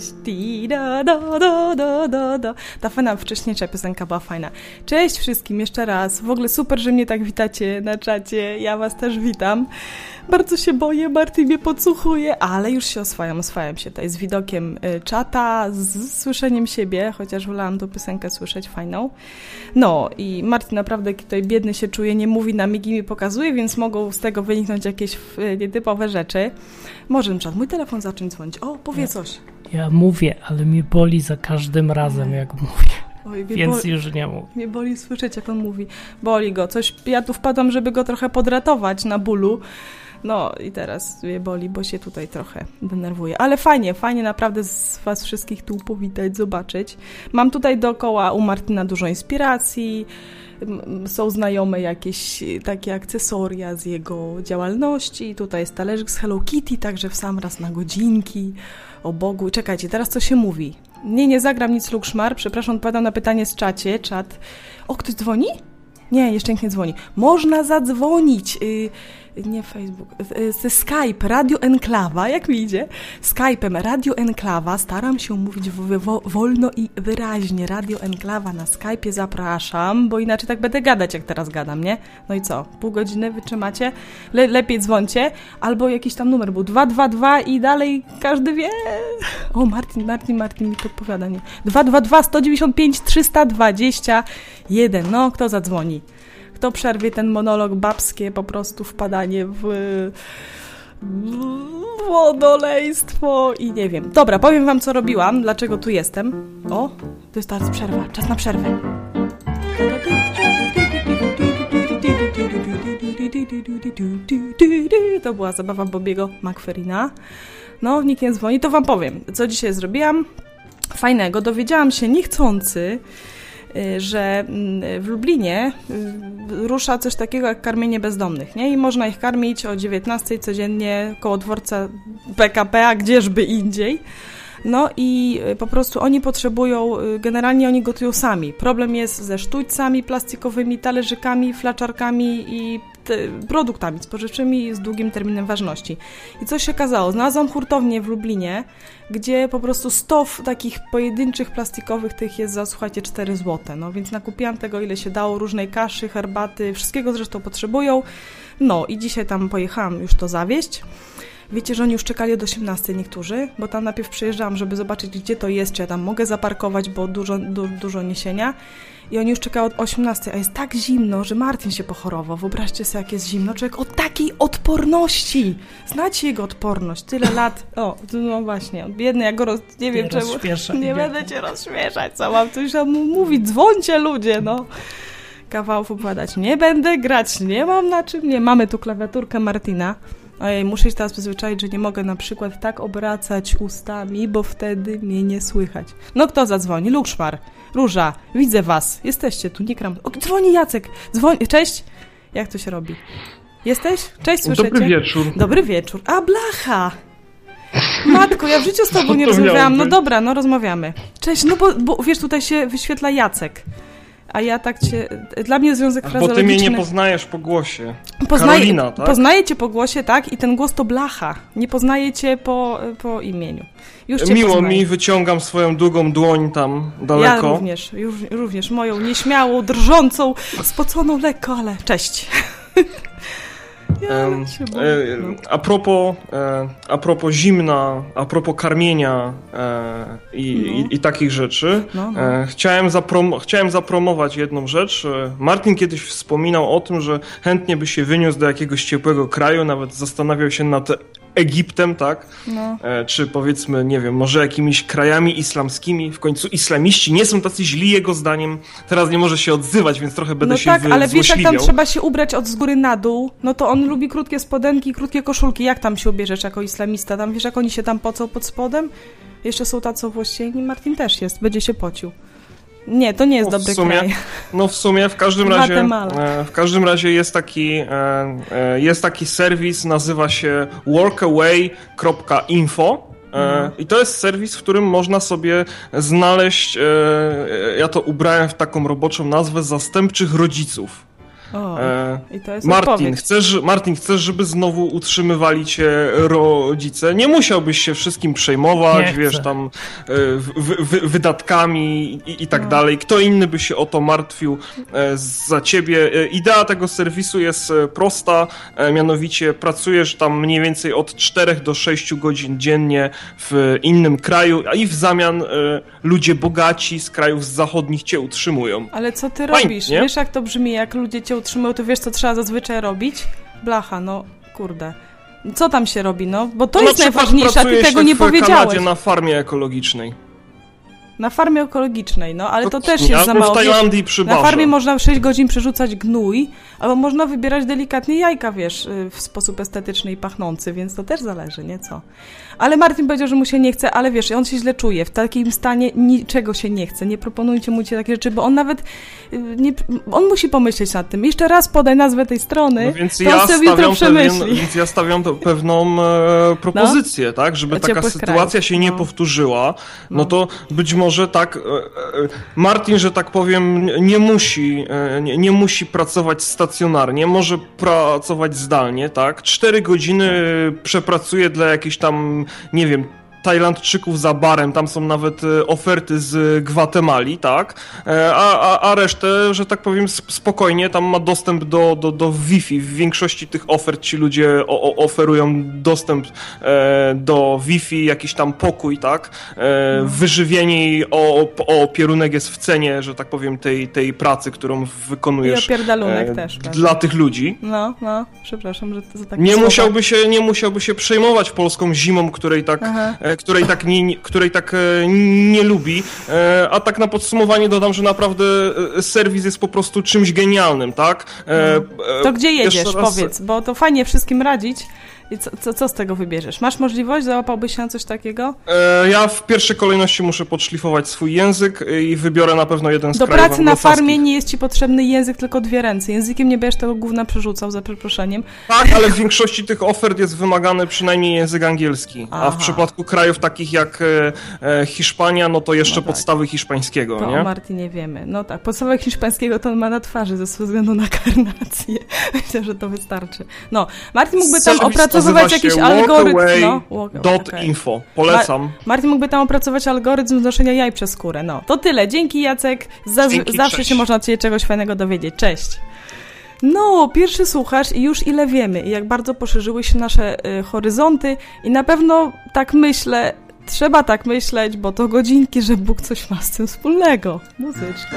Cześć! Ti, da, da, da, da, da, da. Ta fajna wcześniejsza piosenka była fajna. Cześć wszystkim jeszcze raz. W ogóle super, że mnie tak witacie na czacie. Ja was też witam. Bardzo się boję, Marty mnie podsłuchuje, ale już się oswajam, oswajam się tutaj z widokiem y, czata, z słyszeniem siebie, chociaż wolałam tą piosenkę słyszeć, fajną. No i Marty naprawdę tutaj biedny się czuje, nie mówi, na migi mi pokazuje, więc mogą z tego wyniknąć jakieś y, nietypowe rzeczy. Może na przykład mój telefon zacząć dzwonić. O, powie coś. Ja mówię, ale mnie boli za każdym razem, jak mówię. Oj, Więc boli, już nie mów. Mnie boli słyszeć, jak on mówi. Boli go. Coś, ja tu wpadłam, żeby go trochę podratować na bólu. No i teraz mnie boli, bo się tutaj trochę denerwuję. Ale fajnie, fajnie naprawdę z Was wszystkich tu powitać, zobaczyć. Mam tutaj dookoła u Martina dużo inspiracji. Są znajome jakieś takie akcesoria z jego działalności. Tutaj jest talerzyk z Hello Kitty, także w sam raz na godzinki. O Bogu. Czekajcie, teraz co się mówi? Nie, nie zagram nic lukszmar. Przepraszam, odpowiadam na pytanie z czacie. Czat. O, ktoś dzwoni? Nie, jeszcze nikt nie dzwoni. Można zadzwonić. Nie Facebook, ze Skype, Radio Enklawa, jak mi idzie? Skype'em Radio Enklawa, staram się mówić wo wolno i wyraźnie. Radio Enklawa na Skype'ie zapraszam, bo inaczej tak będę gadać, jak teraz gadam, nie? No i co? Pół godziny wytrzymacie? Le lepiej dzwońcie, albo jakiś tam numer był 222 i dalej każdy wie. O, Martin, Martin, Martin mi podpowiada, nie? 222 195 321. No, kto zadzwoni? Kto przerwie ten monolog babskie, po prostu wpadanie w wodolejstwo i nie wiem. Dobra, powiem wam, co robiłam, dlaczego tu jestem. O, to jest teraz przerwa, czas na przerwę. To była zabawa Bobiego McFerrina. No, nikt nie dzwoni, to wam powiem, co dzisiaj zrobiłam. Fajnego, dowiedziałam się niechcący, że mm, w Lublinie y, rusza coś takiego jak karmienie bezdomnych, nie? I można ich karmić o 19 codziennie koło dworca PKP, a gdzieżby indziej. No i y, po prostu oni potrzebują, generalnie oni gotują sami. Problem jest ze sztućcami plastikowymi, talerzykami, flaczarkami i produktami spożywczymi z długim terminem ważności. I co się okazało? Znalazłam hurtownię w Lublinie, gdzie po prostu 100 takich pojedynczych plastikowych tych jest za, słuchajcie, 4 zł. No więc nakupiłam tego, ile się dało, różnej kaszy, herbaty, wszystkiego zresztą potrzebują. No i dzisiaj tam pojechałam już to zawieść. Wiecie, że oni już czekali od 18 niektórzy, bo tam najpierw przyjeżdżałam, żeby zobaczyć, gdzie to jest, czy ja tam mogę zaparkować, bo dużo, du, dużo niesienia. I oni już czekają od 18, a jest tak zimno, że Martin się pochorował. Wyobraźcie sobie, jak jest zimno. Człowiek o takiej odporności. Znacie jego odporność. Tyle lat. O, no właśnie. Biedny, ja go roz... nie wiem czemu. Nie będę cię rozśmieszać, co mam coś tam mówić. Dzwońcie ludzie, no. Kawałów opowiadać nie będę, grać nie mam na czym. Nie, mamy tu klawiaturkę Martina. Ojej, muszę się teraz przyzwyczaić, że nie mogę na przykład tak obracać ustami, bo wtedy mnie nie słychać. No kto zadzwoni? Lukszmar. Róża, widzę was. Jesteście tu, nie kram. O, dzwoni Jacek. Dzwoni. Cześć. Jak to się robi? Jesteś? Cześć, słyszycie? Dobry wieczór. Dobry wieczór. A, blacha! Matko, ja w życiu z tobą nie rozmawiałam. No dobra, no rozmawiamy. Cześć, no bo, bo wiesz, tutaj się wyświetla Jacek a ja tak cię... Dla mnie związek Ach. Bo ty mnie nie poznajesz po głosie. Poznaje, Karolina, tak? Poznaję cię po głosie, tak? I ten głos to blacha. Nie poznaję cię po, po imieniu. Już cię Miło poznaję. mi, wyciągam swoją długą dłoń tam daleko. Ja również, już, również moją nieśmiałą, drżącą, spoconą lekko, ale cześć. E, a, propos, e, a propos zimna, a propos karmienia e, i, no. i, i, takich rzeczy, no, no. Chciałem, zaprom chciałem zapromować jedną rzecz. Martin kiedyś wspominał o tym, że chętnie by się wyniósł do jakiegoś ciepłego kraju, nawet zastanawiał się nad Egiptem, tak? No. E, czy powiedzmy, nie wiem, może jakimiś krajami islamskimi. W końcu islamiści nie są tacy źli jego zdaniem. Teraz nie może się odzywać, więc trochę będę no się tak, ale wiesz, jak tam trzeba się ubrać od z góry na dół, no to on lubi krótkie spodenki i krótkie koszulki. Jak tam się ubierzesz jako islamista? Tam wiesz, jak oni się tam pocą pod spodem? Jeszcze są tacy włościeni. Martin też jest, będzie się pocił. Nie, to nie jest no, dobry sumie, kraj. No w sumie w każdym razie e, w każdym razie jest taki e, e, jest taki serwis, nazywa się workaway.info mhm. i to jest serwis, w którym można sobie znaleźć ja to ubrałem w taką roboczą nazwę zastępczych rodziców. O, e, i to jest Martin, chcesz, Martin, chcesz, żeby znowu utrzymywali cię rodzice? Nie musiałbyś się wszystkim przejmować, wiesz, tam e, wydatkami i, i tak no. dalej. Kto inny by się o to martwił e, za ciebie? E, idea tego serwisu jest prosta, mianowicie pracujesz tam mniej więcej od 4 do 6 godzin dziennie w innym kraju, a i w zamian ludzie bogaci z krajów zachodnich cię utrzymują. Ale co ty Fajnie, robisz? Nie? Wiesz, jak to brzmi, jak ludzie cię utrzymują, to wiesz, co trzeba zazwyczaj robić? Blacha, no kurde. Co tam się robi, no? Bo to no jest najważniejsze, a ty tego nie powiedziałeś. Kanadzie na farmie ekologicznej. Na farmie ekologicznej, no, ale to, też jest za mało. w Tajlandii przy Na farmie można 6 godzin przerzucać gnój, albo można wybierać delikatnie jajka, wiesz, y, w sposób estetyczny i pachnący, więc to też zależy, nie co. Ale Martin powiedział, że mu się nie chce, ale wiesz, on się źle czuje. W takim stanie niczego się nie chce. Nie proponujcie mu takie rzeczy, bo on nawet y, nie, on musi pomyśleć nad tym. Jeszcze raz podaj nazwę tej strony, no więc to ja sobie jutro przemyśli. Pewien, więc ja stawiam pewną e, propozycję, no? tak? Żeby taka sytuacja się nie no. powtórzyła, no. no to być może tak e, e, Martin, że tak powiem, nie musi, e, nie, nie musi pracować stacjonarnie, może pracować zdalnie, tak? Cztery godziny przepracuje dla jakiejś tam nie wiem, Tajlandczyków za barem, tam są nawet e, oferty z Gwatemali, tak? E, a, a, a resztę, że tak powiem, spokojnie tam ma dostęp do, do, do Wi-Fi. W większości tych ofert ci ludzie o, o, oferują dostęp e, do Wi-Fi, jakiś tam pokój, tak? E, wyżywienie i o, o pierunek jest w cenie, że tak powiem, tej, tej pracy, którą wykonujesz. I e, też. Dla tych ludzi. No, no, przepraszam, że to tak nie musiałby się Nie musiałby się przejmować polską zimą, której tak Aha E, której tak nie, której tak e, nie lubi. E, a tak na podsumowanie dodam, że naprawdę serwis jest po prostu czymś genialnym, tak? To gdzie jedziesz, powiedz, bo to fajnie wszystkim radzić, i co, co, co, z tego wybierzesz? Masz możliwość? Załapałbyś się na coś takiego? E, ja w pierwszej kolejności muszę podszlifować swój język i wybiorę na pewno jeden z Do pracy na farmie nie jest ci potrzebny język, tylko dwie ręce. Językiem nie będziesz tego gówna przerzucał, za przeproszeniem. Tak, ale w większości tych ofert jest wymagany przynajmniej język angielski. Aha. A w przypadku krajów takich jak e, e, Hiszpania, no to jeszcze no tak. podstawy hiszpańskiego, to nie? o Martinie wiemy. No tak, podstawy hiszpańskiego to on ma na twarzy ze względu na karnację. Myślę, że to wystarczy. No, Martin mógłby tam opracować opracować jakiś algorytm. No, okay. info. Polecam. Mar Martin mógłby tam opracować algorytm znoszenia jaj przez skórę. No, to tyle. Dzięki Jacek. Dzięki, zawsze cześć. się można od Ciebie czegoś fajnego dowiedzieć. Cześć. No, pierwszy słuchasz i już ile wiemy, i jak bardzo poszerzyły się nasze y, horyzonty, i na pewno tak myślę, trzeba tak myśleć, bo to godzinki, że Bóg coś ma z tym wspólnego. Muzyczka.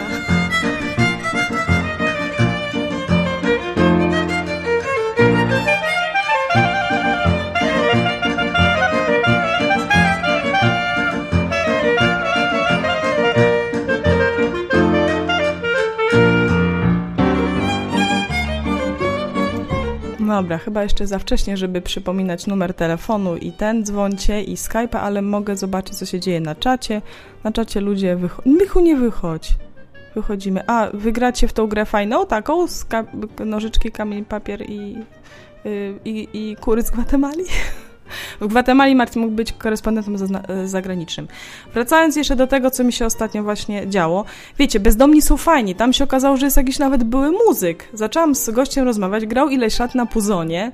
Dobra, chyba jeszcze za wcześnie, żeby przypominać numer telefonu i ten, dzwoncie i Skype'a, ale mogę zobaczyć, co się dzieje na czacie. Na czacie ludzie wychodzą. Michu, nie wychodź. Wychodzimy. A, wygracie w tą grę fajną, taką, z nożyczki, kamień, papier i, yy, i, i kury z Gwatemali? W Gwatemali Martin mógł być korespondentem e, zagranicznym. Wracając jeszcze do tego, co mi się ostatnio właśnie działo. Wiecie, bezdomni są fajni. Tam się okazało, że jest jakiś nawet były muzyk. Zaczęłam z gościem rozmawiać, grał ileś lat na puzonie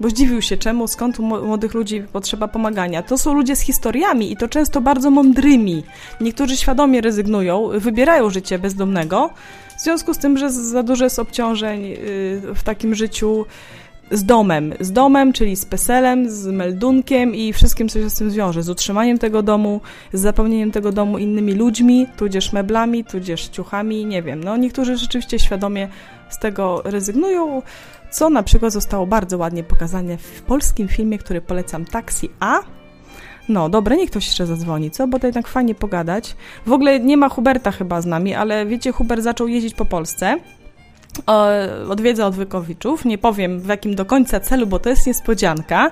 bo zdziwił się czemu, skąd u młodych ludzi potrzeba pomagania. To są ludzie z historiami i to często bardzo mądrymi. Niektórzy świadomie rezygnują, wybierają życie bezdomnego, w związku z tym, że za dużo jest obciążeń y, w takim życiu z domem, z domem, czyli z peselem, z meldunkiem i wszystkim, co się z tym zwiąże, z utrzymaniem tego domu, z zapełnieniem tego domu innymi ludźmi, tudzież meblami, tudzież ciuchami, nie wiem. No niektórzy rzeczywiście świadomie z tego rezygnują, co na przykład zostało bardzo ładnie pokazane w polskim filmie, który polecam, Taxi A. No, dobra, niech ktoś jeszcze zadzwoni, co? Bo to jednak fajnie pogadać. W ogóle nie ma Huberta chyba z nami, ale wiecie, Hubert zaczął jeździć po Polsce odwiedza odwykowiczów. Nie powiem w jakim do końca celu, bo to jest niespodzianka.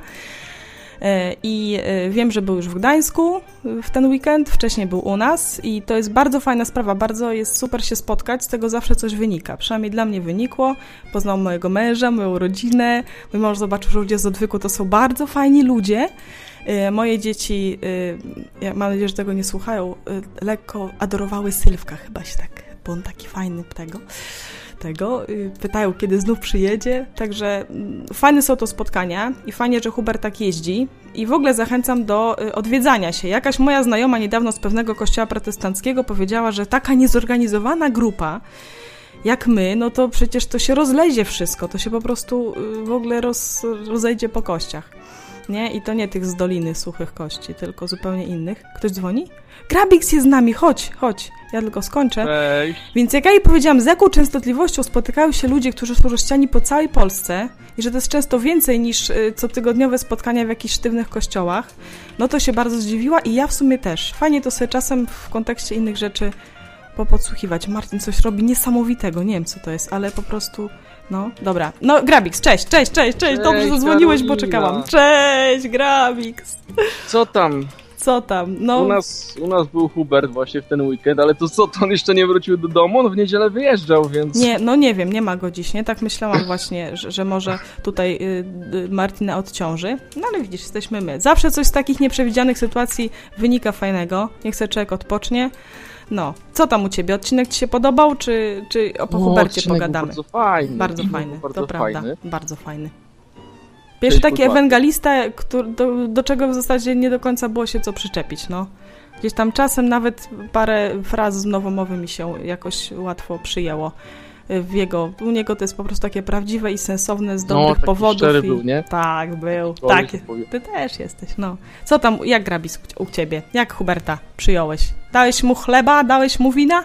E, I e, wiem, że był już w Gdańsku w ten weekend, wcześniej był u nas i to jest bardzo fajna sprawa, bardzo jest super się spotkać, z tego zawsze coś wynika. Przynajmniej dla mnie wynikło. Poznał mojego męża, moją rodzinę, mój mąż zobaczył, że ludzie z odwyku to są bardzo fajni ludzie. E, moje dzieci, ja mam nadzieję, że tego nie słuchają, lekko adorowały Sylwka, chyba się tak, bo on taki fajny tego tego. Y, pytają, kiedy znów przyjedzie. Także mm, fajne są to spotkania i fajnie, że Hubert tak jeździ. I w ogóle zachęcam do y, odwiedzania się. Jakaś moja znajoma niedawno z pewnego kościoła protestanckiego powiedziała, że taka niezorganizowana grupa jak my, no to przecież to się rozlezie wszystko, to się po prostu y, w ogóle roz, rozejdzie po kościach. Nie? I to nie tych z Doliny Suchych Kości, tylko zupełnie innych. Ktoś dzwoni? Grabix jest z nami, chodź, chodź. Ja tylko skończę. Cześć. Więc jak ja jej powiedziałam, z jaką częstotliwością spotykają się ludzie, którzy są rozściani po całej Polsce i że to jest często więcej niż y, cotygodniowe spotkania w jakichś sztywnych kościołach, no to się bardzo zdziwiła i ja w sumie też. Fajnie to sobie czasem w kontekście innych rzeczy popodsłuchiwać. Martin coś robi niesamowitego, nie wiem co to jest, ale po prostu... No, dobra. No, Grabix, cześć, cześć, cześć, cześć. Dobrze, że dzwoniłeś, bo czekałam. Cześć, Grabix. Co tam? Co tam? No. U nas, u nas był Hubert właśnie w ten weekend, ale to co, to on jeszcze nie wrócił do domu? On w niedzielę wyjeżdżał, więc... Nie, no nie wiem, nie ma go dziś, nie? Tak myślałam właśnie, że, że może tutaj y, y, Martina odciąży. No ale widzisz, jesteśmy my. Zawsze coś z takich nieprzewidzianych sytuacji wynika fajnego. Niech se człowiek odpocznie. No, co tam u ciebie? Odcinek ci się podobał, czy, czy o po no, Hubercie pogadamy? bardzo fajny. Bardzo fajny, bardzo to fajny. prawda. Bardzo fajny. Pierwszy taki ewangelista, który, do, do, czego w zasadzie nie do końca było się co przyczepić, no. Gdzieś tam czasem nawet parę fraz z nowomowy mi się jakoś łatwo przyjęło w jego, u niego to jest po prostu takie prawdziwe i sensowne z no, dobrych no, powodów. I, był, nie? Tak, był. Tak, ty też jesteś, no. Co tam, jak grabis u ciebie? Jak Huberta przyjąłeś? Dałeś mu chleba, dałeś mu wina?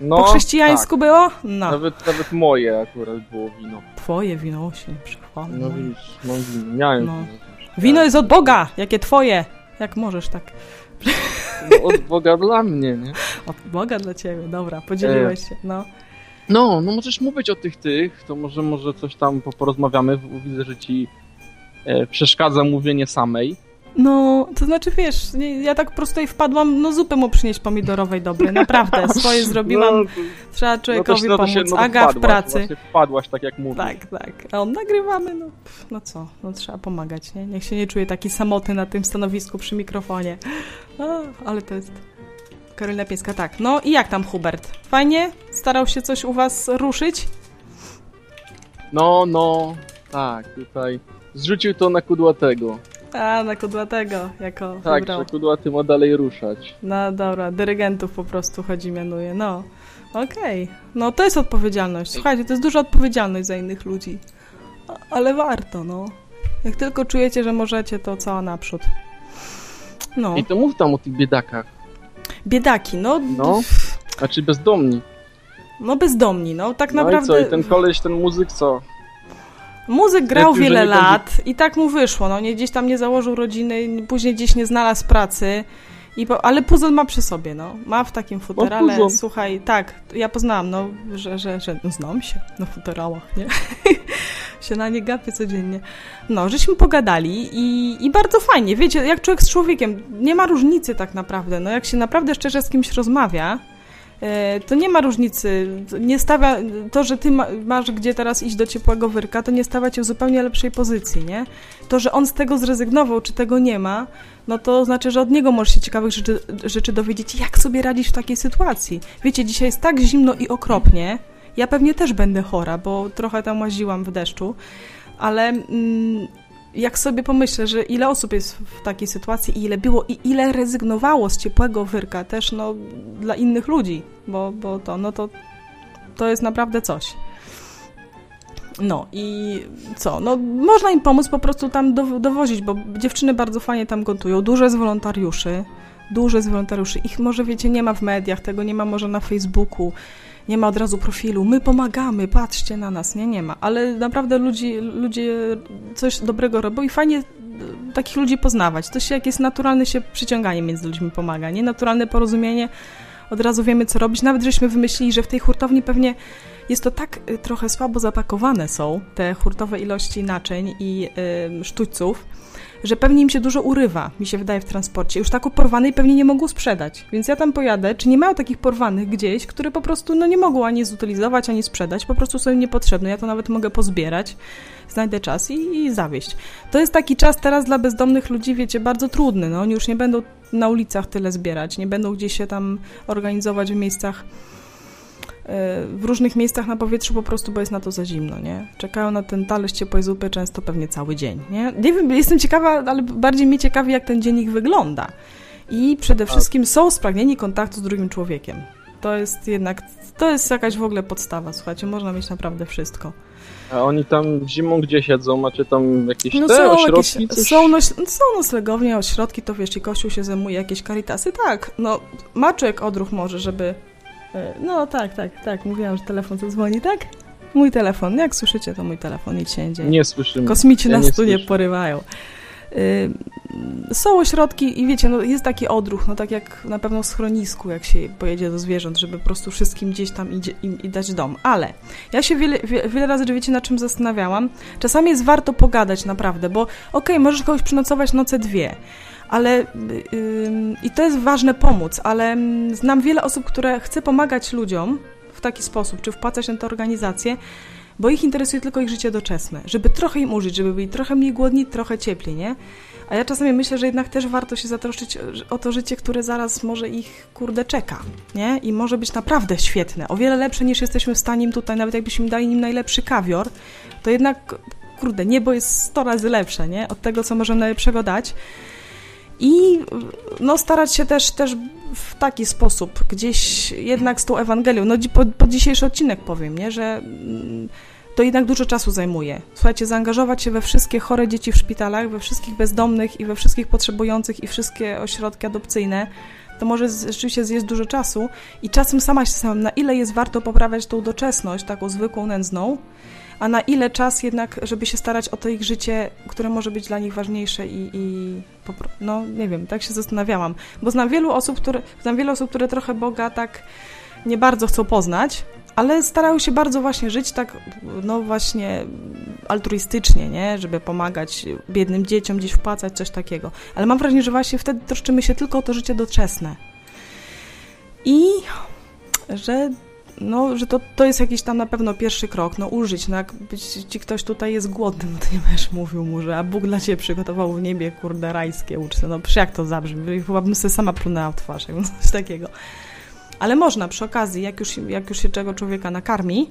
No, po chrześcijańsku tak. było? No. Nawet, nawet moje akurat było wino. Twoje wino, się przychwalę. No widzisz, mam wino, miałem no. wino. Wino jest od Boga, jakie twoje. Jak możesz tak... No, od Boga dla mnie, nie? Od Boga dla ciebie, dobra, podzieliłeś się, no. No, no możesz mówić o tych tych, to może może coś tam porozmawiamy. Widzę, że ci e, przeszkadza mówienie samej. No, to znaczy wiesz, nie, ja tak po prostu wpadłam, no zupę mu przynieść pomidorowej dobrej, naprawdę, swoje zrobiłam, no, trzeba człowiekowi no to, no pomóc, się, no Aga w pracy. wpadłaś, tak jak mówisz. Tak, tak, a on nagrywamy, no, no co, no trzeba pomagać, nie? Niech się nie czuje taki samotny na tym stanowisku przy mikrofonie. No, ale to jest... Karolina Pieska, tak. No i jak tam Hubert? Fajnie? Starał się coś u was ruszyć? No, no, tak, tutaj zrzucił to na kudłatego. A, na kudłatego, jako Tak, wybrał. że kudłaty ma dalej ruszać. No dobra, dyrygentów po prostu chodzi, mianuje, no. Okej, no to jest odpowiedzialność. Słuchajcie, to jest duża odpowiedzialność za innych ludzi. Ale warto, no. Jak tylko czujecie, że możecie, to cała naprzód. No. I to mów tam o tych biedakach. Biedaki, no. No, znaczy bezdomni. No bezdomni, no tak no naprawdę... No i co, i ten koleś, ten muzyk co? Muzyk grał wiele lat i tak mu wyszło, no nie, gdzieś tam nie założył rodziny, później gdzieś nie znalazł pracy, i po, ale puzzle ma przy sobie, no. Ma w takim futerale, no, słuchaj, tak, ja poznałam, no, że, że, że no, znam się na futerałach, nie? się na nie gapię codziennie. No, żeśmy pogadali i, i bardzo fajnie, wiecie, jak człowiek z człowiekiem, nie ma różnicy tak naprawdę, no, jak się naprawdę szczerze z kimś rozmawia, to nie ma różnicy. Nie stawia, to, że ty masz gdzie teraz iść do ciepłego wyrka, to nie stawia cię w zupełnie lepszej pozycji, nie? To, że on z tego zrezygnował, czy tego nie ma, no to znaczy, że od niego możesz się ciekawych rzeczy, rzeczy dowiedzieć, jak sobie radzić w takiej sytuacji. Wiecie, dzisiaj jest tak zimno i okropnie, ja pewnie też będę chora, bo trochę tam łaziłam w deszczu, ale... Mm, jak sobie pomyślę, że ile osób jest w takiej sytuacji i ile było i ile rezygnowało z ciepłego wyrka też no, dla innych ludzi, bo, bo to, no to, to jest naprawdę coś. No i co? No można im pomóc po prostu tam do, dowozić, bo dziewczyny bardzo fajnie tam gotują. Dużo jest wolontariuszy, dużo jest wolontariuszy. Ich może, wiecie, nie ma w mediach, tego nie ma może na Facebooku nie ma od razu profilu, my pomagamy, patrzcie na nas, nie, nie ma, ale naprawdę ludzie, ludzie coś dobrego robią i fajnie e, takich ludzi poznawać. To się jak jest naturalne się przyciąganie między ludźmi pomaga, nie? Naturalne porozumienie, od razu wiemy co robić. Nawet żeśmy wymyślili, że w tej hurtowni pewnie jest to tak e, trochę słabo zapakowane są te hurtowe ilości naczyń i yy, sztućców, że pewnie im się dużo urywa, mi się wydaje, w transporcie. Już tak porwanej pewnie nie mogą sprzedać. Więc ja tam pojadę, czy nie mają takich porwanych gdzieś, które po prostu no, nie mogą ani zutylizować, ani sprzedać, po prostu są im niepotrzebne. Ja to nawet mogę pozbierać, znajdę czas i, i zawieść. To jest taki czas teraz dla bezdomnych ludzi, wiecie, bardzo trudny. No, oni już nie będą na ulicach tyle zbierać, nie będą gdzieś się tam organizować w miejscach w różnych miejscach na powietrzu po prostu, bo jest na to za zimno, nie? Czekają na ten talerz ciepłej zupy często pewnie cały dzień, nie? Nie wiem, jestem ciekawa, ale bardziej mnie ciekawi, jak ten dziennik wygląda. I przede wszystkim są spragnieni kontaktu z drugim człowiekiem. To jest jednak, to jest jakaś w ogóle podstawa, słuchajcie, można mieć naprawdę wszystko. A oni tam zimą gdzie siedzą? Macie tam jakieś no te są ośrodki? Jakieś, są, no, są noclegownie, ośrodki, to wiesz, i kościół się zajmuje, jakieś karitasy, tak. No, maczek odruch może, żeby... E, no tak, tak, tak, mówiłam, że telefon zadzwoni, tak? Mój telefon, jak słyszycie, to mój telefon, nic się nie dzieje. Nie słyszymy. Kosmici ja nas tu nie porywają. Y, są ośrodki i wiecie, no jest taki odruch, no tak jak na pewno w schronisku, jak się pojedzie do zwierząt, żeby po prostu wszystkim gdzieś tam idzie, im, i dać dom. Ale ja się wiele, wiele razy, że wiecie, na czym zastanawiałam. Czasami jest warto pogadać naprawdę, bo okej, okay, możesz kogoś przynocować noce dwie, ale yy, i to jest ważne pomóc, ale yy, znam wiele osób, które chce pomagać ludziom w taki sposób, czy wpłacać na tę organizację, bo ich interesuje tylko ich życie doczesne, żeby trochę im użyć, żeby byli trochę mniej głodni, trochę ciepli, nie? A ja czasami myślę, że jednak też warto się zatroszczyć o to życie, które zaraz może ich, kurde, czeka, nie? I może być naprawdę świetne, o wiele lepsze niż jesteśmy w stanie im tutaj, nawet jakbyśmy im dali nim najlepszy kawior, to jednak, kurde, niebo jest 100 razy lepsze, nie? Od tego, co możemy najlepszego dać. I no, starać się też, też w taki sposób, gdzieś jednak z tą Ewangelią, no po, po dzisiejszy odcinek powiem, nie? że mm, to jednak dużo czasu zajmuje. Słuchajcie, zaangażować się we wszystkie chore dzieci w szpitalach, we wszystkich bezdomnych i we wszystkich potrzebujących i wszystkie ośrodki adopcyjne, to może rzeczywiście zjeść dużo czasu i czasem sama się sam, na ile jest warto poprawiać tą doczesność, taką zwykłą, nędzną, a na ile czas jednak, żeby się starać o to ich życie, które może być dla nich ważniejsze i, i no nie wiem, tak się zastanawiałam, bo znam wielu osób, które, znam wiele osób, które trochę Boga tak nie bardzo chcą poznać, ale starają się bardzo właśnie żyć tak, no właśnie altruistycznie, nie? Żeby pomagać biednym dzieciom, gdzieś wpłacać, coś takiego. Ale mam wrażenie, że właśnie wtedy troszczymy się tylko o to życie doczesne. I że no, że to, to jest jakiś tam na pewno pierwszy krok, no użyć, no jak ci ktoś tutaj jest głodny, no to nie będziesz mówił mu, że a Bóg dla Ciebie przygotował w niebie, kurde, rajskie uczce, no przecież jak to zabrzmi, chyba bym sobie sama plunęła w twarz, no coś takiego. Ale można przy okazji, jak już, jak już się czego człowieka nakarmi,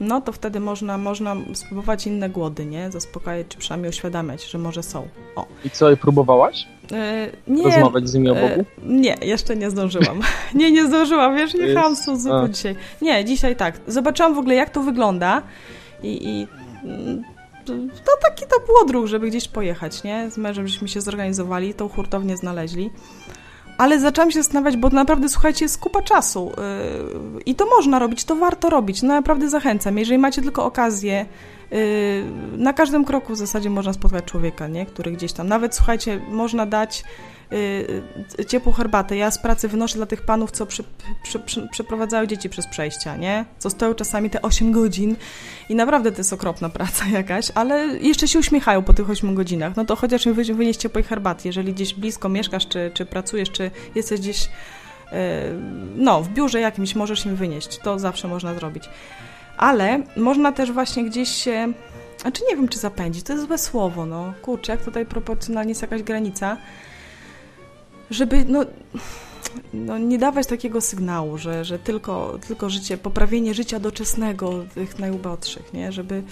no to wtedy można, można spróbować inne głody, nie? Zaspokajać, czy przynajmniej uświadamiać, że może są. O. I co, i próbowałaś? E, nie. Rozmawiać z nimi o e, Bogu? E, nie, jeszcze nie zdążyłam. nie, nie zdążyłam, wiesz, nie jechałam z zupu dzisiaj. Nie, dzisiaj tak. Zobaczyłam w ogóle, jak to wygląda i, i to taki to było druh, żeby gdzieś pojechać, nie? Z mężem żeśmy się zorganizowali, tą hurtownię znaleźli ale zaczęłam się zastanawiać, bo naprawdę, słuchajcie, jest kupa czasu yy, i to można robić, to warto robić, no naprawdę zachęcam. Jeżeli macie tylko okazję, yy, na każdym kroku w zasadzie można spotkać człowieka, nie? który gdzieś tam, nawet słuchajcie, można dać ciepłą herbatę. Ja z pracy wynoszę dla tych panów, co przy, przy, przy, przeprowadzają dzieci przez przejścia, nie? Co stoją czasami te 8 godzin i naprawdę to jest okropna praca jakaś, ale jeszcze się uśmiechają po tych 8 godzinach. No to chociaż im wynieść ciepłej herbaty, jeżeli gdzieś blisko mieszkasz, czy, czy pracujesz, czy jesteś gdzieś y, no, w biurze jakimś możesz im wynieść. To zawsze można zrobić. Ale można też właśnie gdzieś się... Znaczy nie wiem, czy zapędzić, to jest złe słowo, no. Kurczę, jak tutaj proporcjonalnie jest jakaś granica żeby no, no, nie dawać takiego sygnału, że, że tylko, tylko życie, poprawienie życia doczesnego tych najubodszych, nie? Żeby...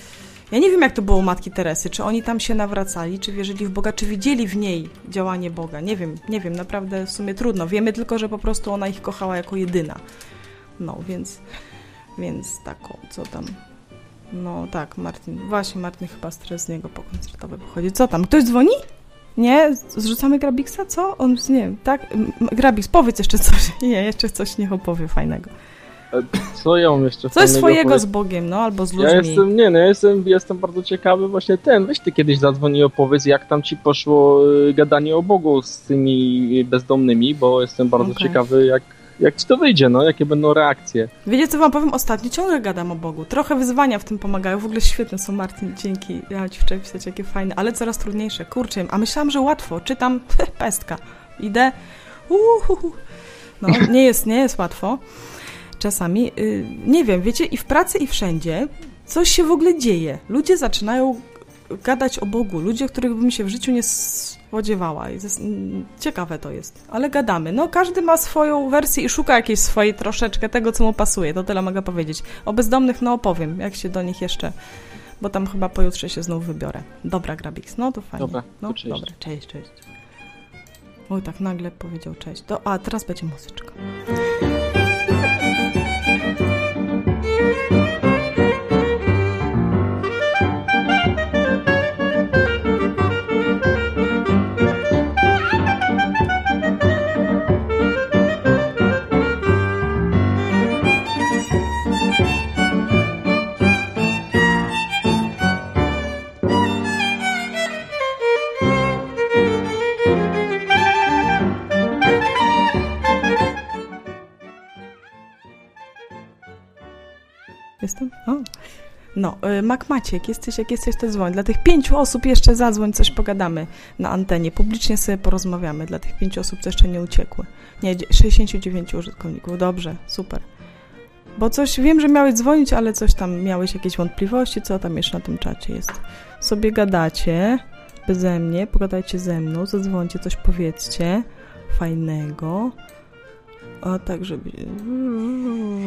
Ja nie wiem, jak to było u Matki Teresy, czy oni tam się nawracali, czy wierzyli w Boga, czy widzieli w niej działanie Boga. Nie wiem, nie wiem, naprawdę w sumie trudno. Wiemy tylko, że po prostu ona ich kochała jako jedyna. No, więc, więc taką, co tam... No tak, Martin, właśnie Martin chyba stres z niego pokoncertowy pochodzi. Co tam, ktoś dzwoni? Nie? Zrzucamy Grabiksa? Co? On, nie wiem, tak? Grabix, powiedz jeszcze coś. Nie, jeszcze coś niech opowie fajnego. E, co ja mam jeszcze Coś swojego z Bogiem, no, albo z ludźmi. Ja jestem, nie no, ja jestem, jestem bardzo ciekawy właśnie ten, weź ty kiedyś zadzwoni i opowiedz, jak tam ci poszło y, gadanie o Bogu z tymi bezdomnymi, bo jestem bardzo okay. ciekawy, jak jak ci to wyjdzie, no, jakie będą reakcje. Wiecie, co wam powiem ostatnio? Ciągle gadam o Bogu. Trochę wyzwania w tym pomagają. W ogóle świetne są, Martin, dzięki. Ja ci wczoraj pisać, jakie fajne, ale coraz trudniejsze. Kurczę, a myślałam, że łatwo. Czytam, pestka. Idę, uhuhu. No, nie jest, nie jest łatwo. Czasami, yy, nie wiem, wiecie, i w pracy, i wszędzie coś się w ogóle dzieje. Ludzie zaczynają gadać o Bogu. Ludzie, których bym się w życiu nie spodziewała. Ciekawe to jest, ale gadamy. No, każdy ma swoją wersję i szuka jakiejś swojej troszeczkę tego, co mu pasuje. To tyle mogę powiedzieć. O bezdomnych, no opowiem, jak się do nich jeszcze bo tam chyba pojutrze się znów wybiorę. Dobra, Grabix, no to fajnie. Dobra, no, cześć. Dobra, cześć, cześć. Oj, tak nagle powiedział cześć. To, a, teraz będzie muzyczka. Jestem? O. No, y, Mac Maciek, jesteś, jak jesteś, to dzwoń. Dla tych pięciu osób jeszcze zadzwoń, coś pogadamy na antenie. Publicznie sobie porozmawiamy. Dla tych pięciu osób, co jeszcze nie uciekły. Nie, 69 użytkowników. Dobrze, super. Bo coś, wiem, że miałeś dzwonić, ale coś tam, miałeś jakieś wątpliwości, co tam jeszcze na tym czacie jest. Sobie gadacie, beze mnie, pogadajcie ze mną, zadzwońcie, coś powiedzcie fajnego. A tak, żeby...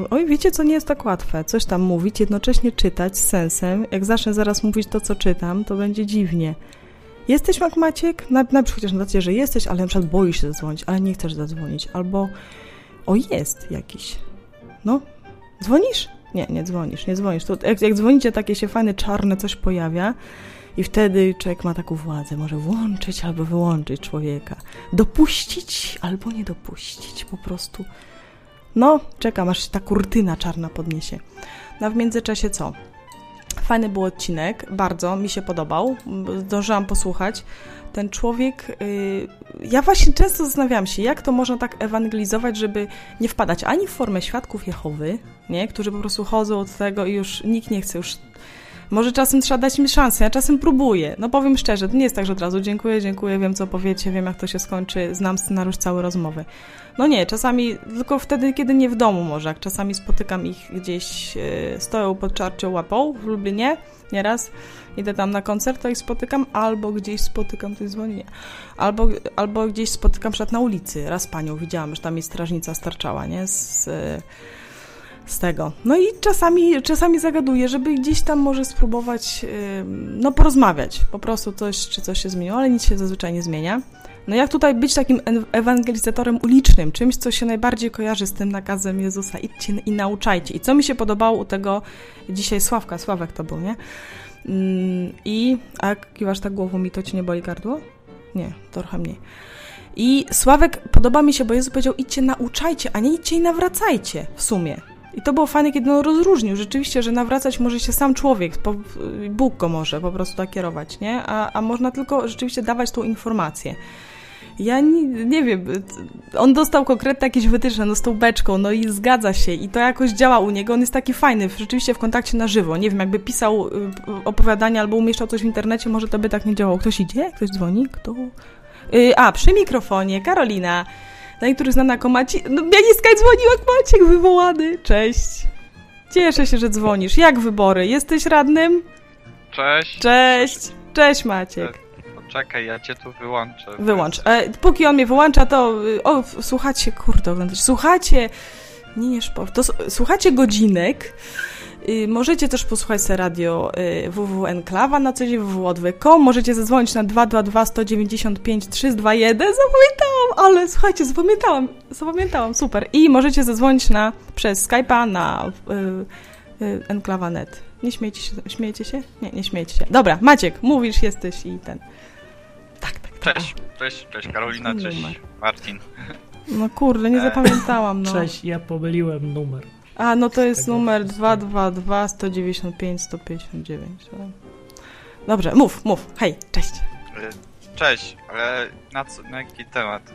Oj, wiecie, co nie jest tak łatwe. Coś tam mówić, jednocześnie czytać z sensem. Jak zacznę zaraz mówić to, co czytam, to będzie dziwnie. Jesteś Mac Maciek? Na chociaż na że jesteś, ale na przykład boisz się zadzwonić, ale nie chcesz zadzwonić. Albo o, jest jakiś. No, dzwonisz? Nie, nie dzwonisz, nie dzwonisz. To, jak, jak dzwonicie, takie się fajne, czarne coś pojawia i wtedy człowiek ma taką władzę, może włączyć albo wyłączyć człowieka. Dopuścić albo nie dopuścić, po prostu. No, czekam, aż ta kurtyna czarna podniesie. No, w międzyczasie co? Fajny był odcinek, bardzo mi się podobał, zdążyłam posłuchać. Ten człowiek, yy, ja właśnie często zastanawiam się, jak to można tak ewangelizować, żeby nie wpadać ani w formę świadków Jehowy, nie? którzy po prostu chodzą od tego i już nikt nie chce już może czasem trzeba dać mi szansę, ja czasem próbuję. No powiem szczerze, to nie jest tak, że od razu dziękuję, dziękuję, wiem co powiecie, wiem jak to się skończy, znam scenariusz całej rozmowy. No nie, czasami tylko wtedy, kiedy nie w domu może, jak czasami spotykam ich gdzieś, yy, stoją pod czarcią łapą w Lublinie, nieraz, idę tam na koncert, to ich spotykam, albo gdzieś spotykam, to jest dzwonienie, albo, albo gdzieś spotykam przed na ulicy, raz panią widziałam, że tam jest strażnica starczała, nie, z... Z tego. No i czasami, czasami zagaduję, żeby gdzieś tam może spróbować, no porozmawiać, po prostu coś, czy coś się zmieniło, ale nic się zazwyczaj nie zmienia. No jak tutaj być takim ewangelizatorem ulicznym, czymś, co się najbardziej kojarzy z tym nakazem Jezusa, idźcie i nauczajcie. I co mi się podobało u tego dzisiaj Sławka, Sławek to był, nie? Mm, I, a kiwasz tak głową, mi to ci nie boli gardło? Nie, trochę mniej. I Sławek podoba mi się, bo Jezus powiedział, idźcie nauczajcie, a nie idźcie i nawracajcie w sumie. I to było fajne, kiedy on rozróżnił rzeczywiście, że nawracać może się sam człowiek, Bóg go może po prostu tak kierować, nie? A, a można tylko rzeczywiście dawać tą informację. Ja nie, nie wiem, on dostał konkretnie jakieś wytyczne, no z tą beczką, no i zgadza się i to jakoś działa u niego, on jest taki fajny, rzeczywiście w kontakcie na żywo, nie wiem, jakby pisał y, opowiadania albo umieszczał coś w internecie, może to by tak nie działało. Ktoś idzie? Ktoś dzwoni? Kto? Yy, a, przy mikrofonie, Karolina dla niektórych znana jako Maciek. No, Bianiska dzwoniła jak Maciek wywołany. Cześć. Cieszę się, że dzwonisz. Jak wybory? Jesteś radnym? Cześć. Cześć. Cześć Maciek. Poczekaj, ja cię tu wyłączę. Wyłącz. E, póki on mnie wyłącza, to... Y, o, słuchacie, kurde, oglądacie. Słuchacie... Nie, nie, to słuchacie godzinek możecie też posłuchać sobie radio y, www Enklawa na co dzień www.odwy.com. Możecie zadzwonić na 222 195 321. Zapamiętałam, ale słuchajcie, zapamiętałam, zapamiętałam, super. I możecie zadzwonić na, przez Skype'a na y, y, Enklawa.net. Nie śmiejcie się, śmiejecie się? Nie, nie śmiejcie się. Dobra, Maciek, mówisz, jesteś i ten. Tak, tak. tak. Cześć, cześć, cześć Karolina, cześć Martin. No kurde, nie e. zapamiętałam, no. Cześć, ja pomyliłem numer. A, no to jest numer 222 195 159. Dobrze, mów, mów. Hej, cześć. Cześć, ale na, co, na jaki temat?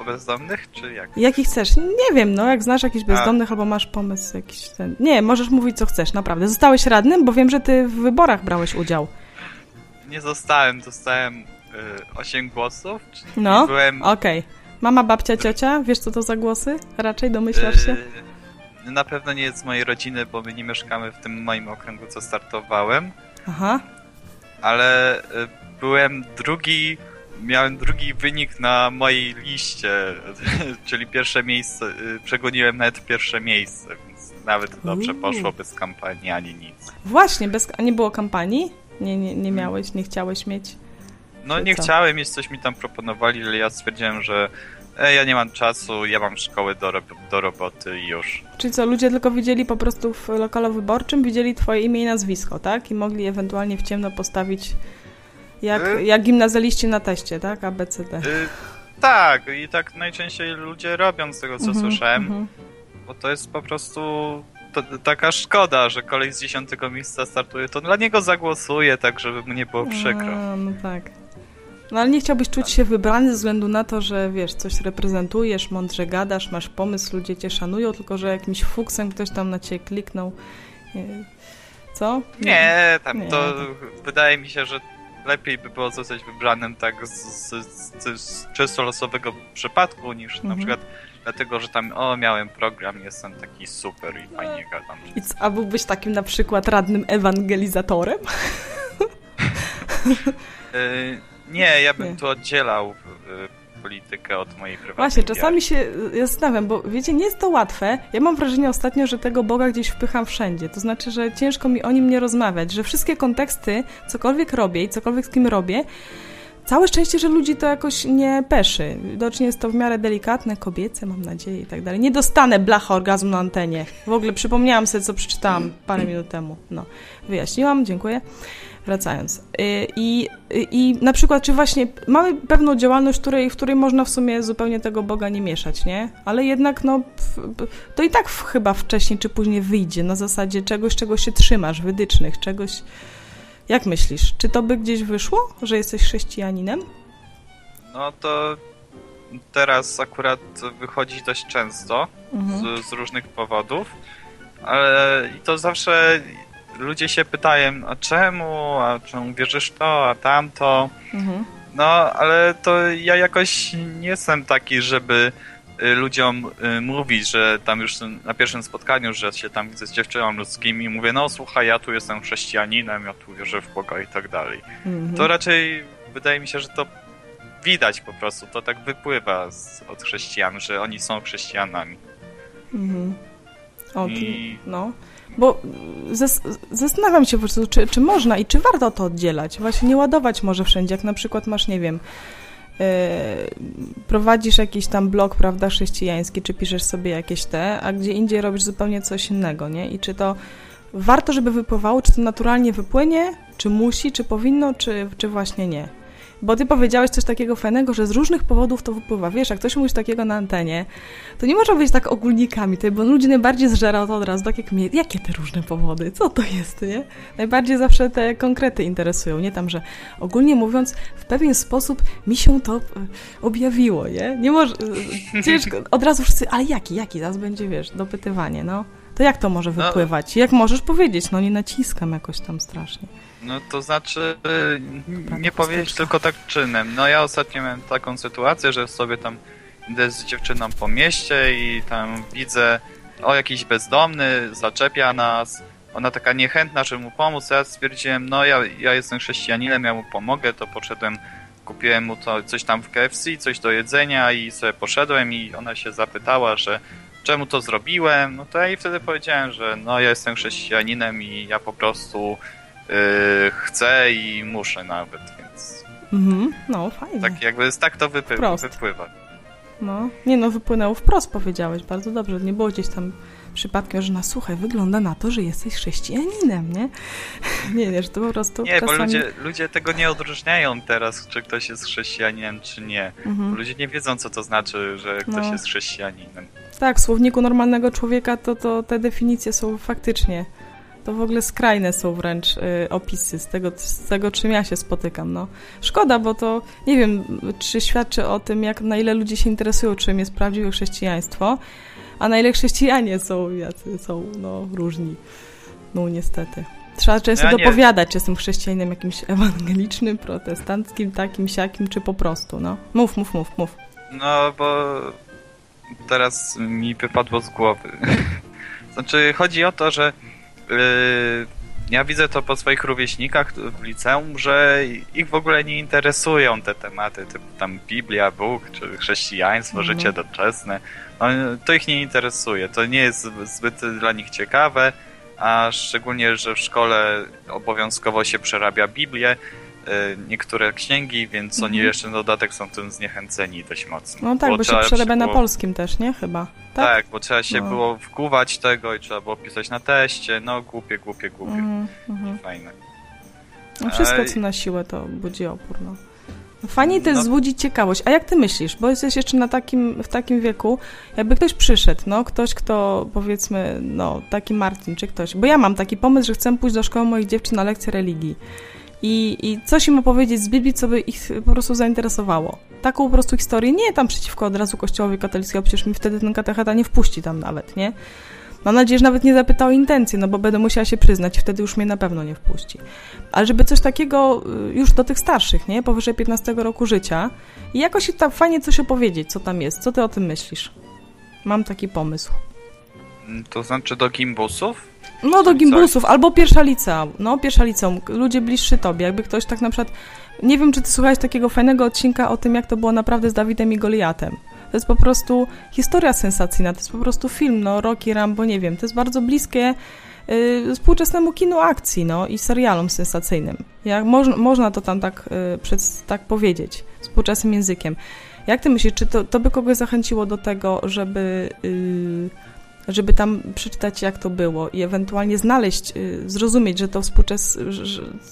O bezdomnych, czy jak? Jaki chcesz? Nie wiem, no jak znasz jakichś bezdomnych A. albo masz pomysł jakiś ten... Nie, możesz mówić co chcesz, naprawdę. Zostałeś radnym, bo wiem, że ty w wyborach brałeś udział. Nie zostałem, dostałem y, 8 głosów. No, byłem... okej. Okay. Mama, babcia, ciocia, wiesz co to za głosy? Raczej domyślasz się? Y, na pewno nie jest z mojej rodziny, bo my nie mieszkamy w tym moim okręgu, co startowałem. Aha. Ale y, byłem drugi miałem drugi wynik na mojej liście, czyli pierwsze miejsce, y, przegoniłem nawet pierwsze miejsce, więc nawet dobrze poszło bez kampanii ani nic. Właśnie, bez, a nie było kampanii? Nie, nie, nie miałeś, nie chciałeś mieć? No nie co? chciałem mieć, coś mi tam proponowali, ale ja stwierdziłem, że e, ja nie mam czasu, ja mam szkołę do, do roboty i już. Czyli co, ludzie tylko widzieli po prostu w lokalu wyborczym, widzieli twoje imię i nazwisko, tak? I mogli ewentualnie w ciemno postawić jak, y jak gimnazjaliści na teście, tak? ABCD. Y tak, i tak najczęściej ludzie robią z tego, co mm -hmm, słyszałem, mm -hmm. bo to jest po prostu to, taka szkoda, że kolej z dziesiątego miejsca startuje, to dla niego zagłosuję, tak żeby mu nie było przykro. A, no tak. No ale nie chciałbyś czuć się wybrany ze względu na to, że wiesz, coś reprezentujesz, mądrze gadasz, masz pomysł, ludzie cię szanują, tylko że jakimś fuksem ktoś tam na ciebie kliknął. Co? Nie, nie tam nie, to wydaje mi się, że lepiej by było zostać wybranym tak z, z, z, z czysto losowego przypadku, niż mhm. na przykład dlatego, że tam, o, miałem program, jestem taki super i fajnie gadam. I co, a byłbyś takim na przykład radnym ewangelizatorem? y nie, ja bym nie. tu oddzielał y, politykę od mojej prywatnej Właśnie, czasami się zastanawiam, bo wiecie, nie jest to łatwe. Ja mam wrażenie ostatnio, że tego Boga gdzieś wpycham wszędzie. To znaczy, że ciężko mi o nim nie rozmawiać, że wszystkie konteksty, cokolwiek robię i cokolwiek z kim robię, Całe szczęście, że ludzi to jakoś nie peszy. Widocznie jest to w miarę delikatne, kobiece, mam nadzieję i tak dalej. Nie dostanę blacha orgazmu na antenie. W ogóle przypomniałam sobie, co przeczytałam parę minut temu. No, wyjaśniłam, dziękuję. Wracając. Y, I, I na przykład, czy właśnie mamy pewną działalność, w której, w której można w sumie zupełnie tego Boga nie mieszać, nie? Ale jednak, no, to i tak chyba wcześniej czy później wyjdzie na zasadzie czegoś, czego się trzymasz, wydycznych, czegoś. Jak myślisz, czy to by gdzieś wyszło, że jesteś chrześcijaninem? No to teraz akurat wychodzi dość często mhm. z, z różnych powodów, ale i to zawsze ludzie się pytają, a czemu, a czemu wierzysz to, a tamto. Mhm. No, ale to ja jakoś nie jestem taki, żeby y, ludziom y, mówić, że tam już na pierwszym spotkaniu, że się tam widzę z dziewczyną ludzkim i mówię, no słuchaj, ja tu jestem chrześcijaninem, ja tu wierzę w Boga i tak dalej. Mhm. To raczej wydaje mi się, że to widać po prostu, to tak wypływa z, od chrześcijan, że oni są chrześcijanami. Mhm. I... no. Bo zas zastanawiam się po prostu, czy, czy można i czy warto to oddzielać. Właśnie nie ładować może wszędzie, jak na przykład masz, nie wiem, yy, prowadzisz jakiś tam blog, prawda, chrześcijański, czy piszesz sobie jakieś te, a gdzie indziej robisz zupełnie coś innego, nie? I czy to warto, żeby wypływało, czy to naturalnie wypłynie, czy musi, czy powinno, czy, czy właśnie nie? Bo ty powiedziałeś coś takiego fajnego, że z różnych powodów to wypływa. Wiesz, jak ktoś mówi takiego na antenie, to nie można być tak ogólnikami, tutaj, bo ludzi najbardziej zżera to od razu, tak jak mnie, jakie te różne powody, co to jest, nie? Najbardziej zawsze te konkrety interesują, nie tam, że ogólnie mówiąc, w pewien sposób mi się to e, objawiło, nie? Nie może, ciężko, od razu wszyscy, ale jaki, jaki, zaraz będzie, wiesz, dopytywanie, no. To jak to może no. wypływać? Jak możesz powiedzieć? No nie naciskam jakoś tam strasznie. No to znaczy, nie powiedzieć tylko tak czynem. No ja ostatnio miałem taką sytuację, że sobie tam idę z dziewczyną po mieście i tam widzę, o jakiś bezdomny zaczepia nas, ona taka niechętna, żeby mu pomóc. Ja stwierdziłem, no ja, ja jestem chrześcijaninem, ja mu pomogę, to poszedłem, kupiłem mu to, coś tam w KFC, coś do jedzenia i sobie poszedłem i ona się zapytała, że czemu to zrobiłem, no to ja jej wtedy powiedziałem, że no ja jestem chrześcijaninem i ja po prostu chcę i muszę nawet, więc... Mhm, no fajnie. Tak jakby tak to wypy Prost. wypływa. No, nie no, wypłynęło wprost, powiedziałeś, bardzo dobrze, nie było gdzieś tam przypadkiem, że na słuchaj, wygląda na to, że jesteś chrześcijaninem, nie? Nie, nie, że to po prostu Nie, czasami... bo ludzie, ludzie tego nie odróżniają teraz, czy ktoś jest chrześcijaninem, czy nie. Mhm. Ludzie nie wiedzą, co to znaczy, że ktoś no. jest chrześcijaninem. Tak, w słowniku normalnego człowieka to, to te definicje są faktycznie to w ogóle skrajne są wręcz y, opisy z tego, z tego, czym ja się spotykam. No. Szkoda, bo to nie wiem, czy świadczy o tym, jak na ile ludzie się interesują, czym jest prawdziwe chrześcijaństwo, a na ile chrześcijanie są, jacy są no, różni. No niestety. Trzeba często ja dopowiadać, czy jestem chrześcijaninem jakimś ewangelicznym, protestanckim, takim, siakim, czy po prostu, no. Mów, mów, mów, mów. No, bo teraz mi wypadło z głowy. znaczy, chodzi o to, że ja widzę to po swoich rówieśnikach w liceum, że ich w ogóle nie interesują te tematy, typu tam Biblia, Bóg, czy chrześcijaństwo, mhm. życie doczesne. No, to ich nie interesuje, to nie jest zbyt dla nich ciekawe, a szczególnie, że w szkole obowiązkowo się przerabia Biblię, niektóre księgi, więc oni mhm. jeszcze na dodatek są tym zniechęceni dość mocno. No tak, bo, bo się przerabia na polskim też, nie? Chyba. Tak, tak bo trzeba się no. było wkuwać tego i trzeba było pisać na teście. No głupie, głupie, głupie. Mm -hmm. Fajne. No wszystko, co na siłę, to budzi opór, no. Fajnie też no. wzbudzić ciekawość. A jak ty myślisz? Bo jesteś jeszcze na takim, w takim wieku, jakby ktoś przyszedł, no, ktoś, kto powiedzmy, no, taki Martin, czy ktoś. Bo ja mam taki pomysł, że chcę pójść do szkoły moich dziewczyn na lekcję religii i, i coś im opowiedzieć z Biblii, co by ich po prostu zainteresowało. Taką po prostu historię, nie tam przeciwko od razu kościołowi katolickiego, przecież mi wtedy ten katecheta nie wpuści tam nawet, nie? Mam nadzieję, że nawet nie zapytał o intencje, no bo będę musiała się przyznać, wtedy już mnie na pewno nie wpuści. Ale żeby coś takiego y, już do tych starszych, nie? Powyżej 15 roku życia i jakoś tam fajnie coś opowiedzieć, co tam jest. Co ty o tym myślisz? Mam taki pomysł. To znaczy do gimbusów? No do gimbusów, albo pierwsza liceum. No, pierwsza liceum. Ludzie bliższy tobie. Jakby ktoś tak na przykład... Nie wiem, czy ty słuchałeś takiego fajnego odcinka o tym, jak to było naprawdę z Dawidem i Goliatem. To jest po prostu historia sensacyjna, to jest po prostu film, no, Rocky, Rambo, nie wiem. To jest bardzo bliskie y, współczesnemu kinu akcji, no, i serialom sensacyjnym. Jak moż, można to tam tak, y, przed, tak powiedzieć, współczesnym językiem. Jak ty myślisz, czy to, to by kogoś zachęciło do tego, żeby... Y, żeby tam przeczytać, jak to było i ewentualnie znaleźć, y, zrozumieć, że to współczesne,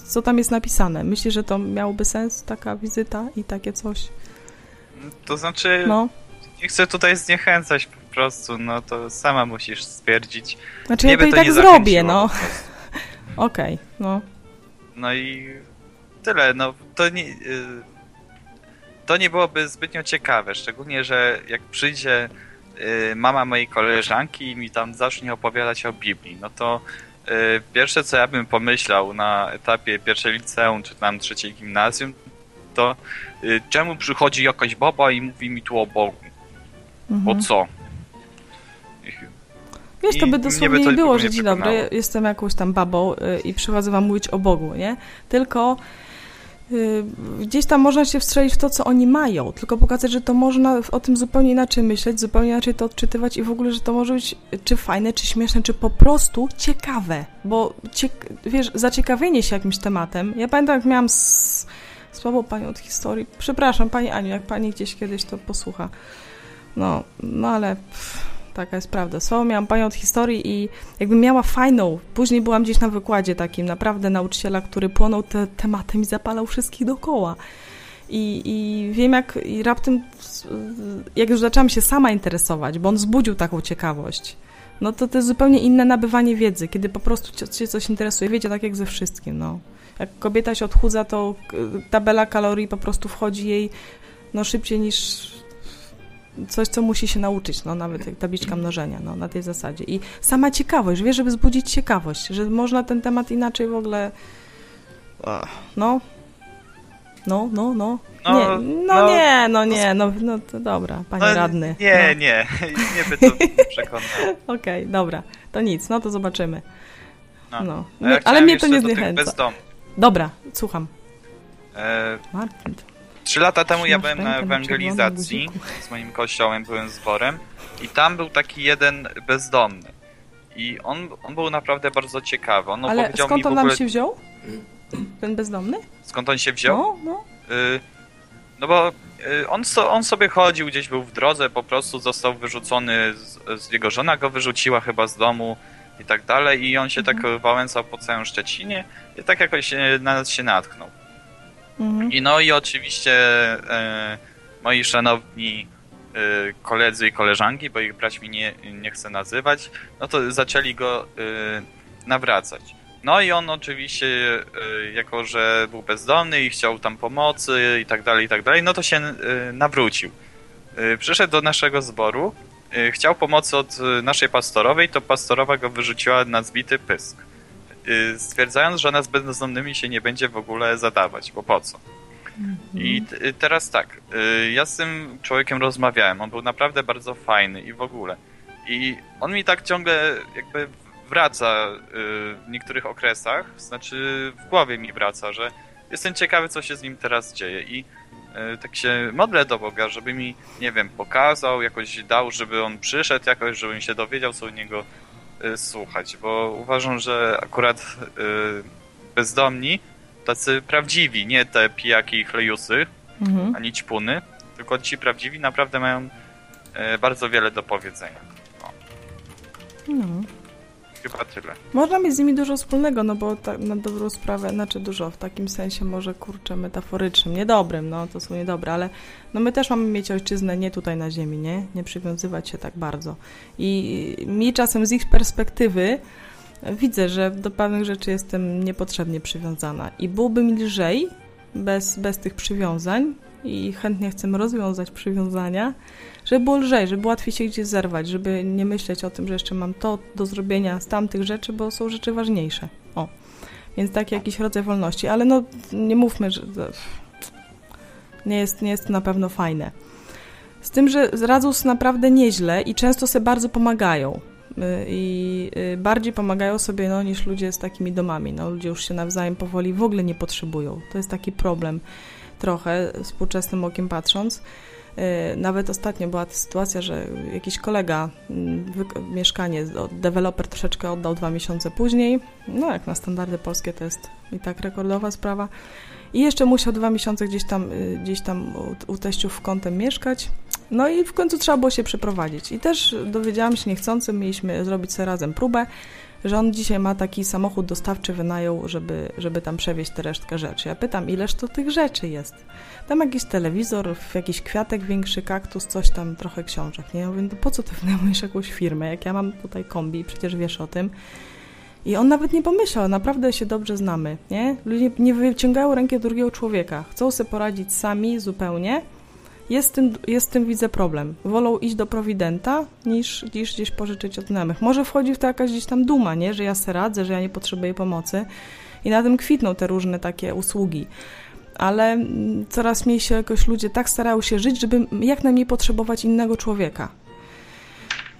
co tam jest napisane. Myślisz, że to miałoby sens, taka wizyta i takie coś? To znaczy, no. nie chcę tutaj zniechęcać po prostu, no to sama musisz stwierdzić. Znaczy ja to i tak zrobię, no. Okej, okay, no. No i tyle, no to nie... Y, to nie byłoby zbytnio ciekawe, szczególnie, że jak przyjdzie mama mojej koleżanki mi tam zacznie opowiadać o Biblii, no to y, pierwsze co ja bym pomyślał na etapie pierwszej liceum czy tam trzeciej gimnazjum, to y, czemu przychodzi jakaś baba i mówi mi tu o Bogu? Mhm. Co? Wiesz, to by dosłownie by nie było, że dzień dobry, jestem jakąś tam babą i przychodzę wam mówić o Bogu, nie? Tylko Y, gdzieś tam można się wstrzelić w to, co oni mają, tylko pokazać, że to można o tym zupełnie inaczej myśleć, zupełnie inaczej to odczytywać i w ogóle, że to może być czy fajne, czy śmieszne, czy po prostu ciekawe, bo ciek wiesz, zaciekawienie się jakimś tematem. Ja pamiętam, jak miałam słabą panią od historii. Przepraszam, pani Aniu, jak pani gdzieś kiedyś to posłucha. No, no ale... Pff taka jest prawda. Słowo miałam panią od historii i jakbym miała fajną, później byłam gdzieś na wykładzie takim, naprawdę nauczyciela, który płonął te, tematem i zapalał wszystkich dookoła. I, I wiem, jak i raptem, jak już zaczęłam się sama interesować, bo on wzbudził taką ciekawość, no to to jest zupełnie inne nabywanie wiedzy, kiedy po prostu cię coś interesuje. Wiecie, tak jak ze wszystkim, no. Jak kobieta się odchudza, to tabela kalorii po prostu wchodzi jej no szybciej niż coś, co musi się nauczyć, no nawet jak tabliczka mnożenia, no na tej zasadzie. I sama ciekawość, wiesz, żeby wzbudzić ciekawość, że można ten temat inaczej w ogóle, no, no, no, no. No, nie, no, no nie, no nie, no, no to dobra, panie no, radny. Nie, no. nie, nie by to przekonał. Okej, okay, dobra, to nic, no to zobaczymy. No, no. Ja ale mnie to nie zniechęca. Dobra, słucham. E... Martin, Trzy lata temu ja byłem na ewangelizacji z moim kościołem, byłem zborem i tam był taki jeden bezdomny. I on, on był naprawdę bardzo ciekawy. On Ale skąd on ogóle... nam się wziął? Ten bezdomny? Skąd on się wziął? No, no. Y, no bo y, on, so, on sobie chodził, gdzieś był w drodze, po prostu został wyrzucony, z, z, jego żona go wyrzuciła chyba z domu i tak dalej i on się tak mhm. tak wałęsał po całym Szczecinie i tak jakoś na nas się natknął. Mhm. I no i oczywiście e, moi szanowni e, koledzy i koleżanki, bo ich braćmi nie, nie chcę nazywać, no to zaczęli go e, nawracać. No i on oczywiście, e, jako że był bezdomny i chciał tam pomocy i tak dalej, i tak dalej, no to się e, nawrócił. E, przyszedł do naszego zboru, chciał pomocy od naszej pastorowej, to pastorowa go wyrzuciła na zbity pysk. Y, stwierdzając, że ona z bezdomnymi się nie będzie w ogóle zadawać, bo po co? I mhm. y, teraz tak, y, ja z tym człowiekiem rozmawiałem, on był naprawdę bardzo fajny i w ogóle. I on mi tak ciągle jakby wraca w niektórych okresach, znaczy w głowie mi wraca, że jestem ciekawy, co się z nim teraz dzieje i tak się modlę do Boga, żeby mi, nie wiem, pokazał, jakoś dał, żeby on przyszedł jakoś, żebym się dowiedział, co u niego słuchać, bo uważam, że akurat bezdomni, tacy prawdziwi, nie te pijaki i chlejusy, mhm. ani ćpuny, tylko ci prawdziwi naprawdę mają bardzo wiele do powiedzenia. No. Chyba tyle. Można mieć z nimi dużo wspólnego, no bo tak na dobrą sprawę, znaczy dużo, w takim sensie może kurczę metaforycznym, niedobrym, no to są niedobre, ale no my też mamy mieć ojczyznę nie tutaj na ziemi, nie? Nie przywiązywać się tak bardzo. I mi czasem z ich perspektywy widzę, że do pewnych rzeczy jestem niepotrzebnie przywiązana i byłoby mi lżej bez, bez tych przywiązań i chętnie chcę rozwiązać przywiązania, żeby było lżej, żeby łatwiej się gdzieś zerwać, żeby nie myśleć o tym, że jeszcze mam to do zrobienia z tamtych rzeczy, bo są rzeczy ważniejsze. O. Więc taki jakiś rodzaj wolności, ale no nie mówmy, że nie jest, nie jest na pewno fajne. Z tym, że radzą sobie naprawdę nieźle i często sobie bardzo pomagają. Y, I y, bardziej pomagają sobie no, niż ludzie z takimi domami. No, ludzie już się nawzajem powoli w ogóle nie potrzebują. To jest taki problem trochę, współczesnym okiem patrząc. Y, nawet ostatnio była ta sytuacja, że jakiś kolega mm, mieszkanie, deweloper troszeczkę oddał dwa miesiące później. No jak na standardy polskie to jest i tak rekordowa sprawa. I jeszcze musiał dwa miesiące gdzieś tam, y, gdzieś tam u, u teściów w kątem mieszkać. No i w końcu trzeba było się przeprowadzić. I też dowiedziałam się niechcący, mieliśmy zrobić sobie razem próbę że on dzisiaj ma taki samochód dostawczy wynajął, żeby, żeby tam przewieźć tę resztkę rzeczy. Ja pytam, ileż to tych rzeczy jest? Tam jakiś telewizor, jakiś kwiatek większy, kaktus, coś tam, trochę książek, nie? Ja mówię, no po co ty wynajmujesz jakąś firmę, jak ja mam tutaj kombi, przecież wiesz o tym. I on nawet nie pomyślał, naprawdę się dobrze znamy, nie? Ludzie nie wyciągają ręki drugiego człowieka, chcą sobie poradzić sami zupełnie, jest tym, jest tym widzę problem. Wolą iść do prowidenta niż, niż gdzieś pożyczyć od znajomych. Może wchodzi w to jakaś gdzieś tam duma, nie? że ja se radzę, że ja nie potrzebuję pomocy i na tym kwitną te różne takie usługi. Ale mm, coraz mniej się jakoś ludzie tak starają się żyć, żeby jak najmniej potrzebować innego człowieka.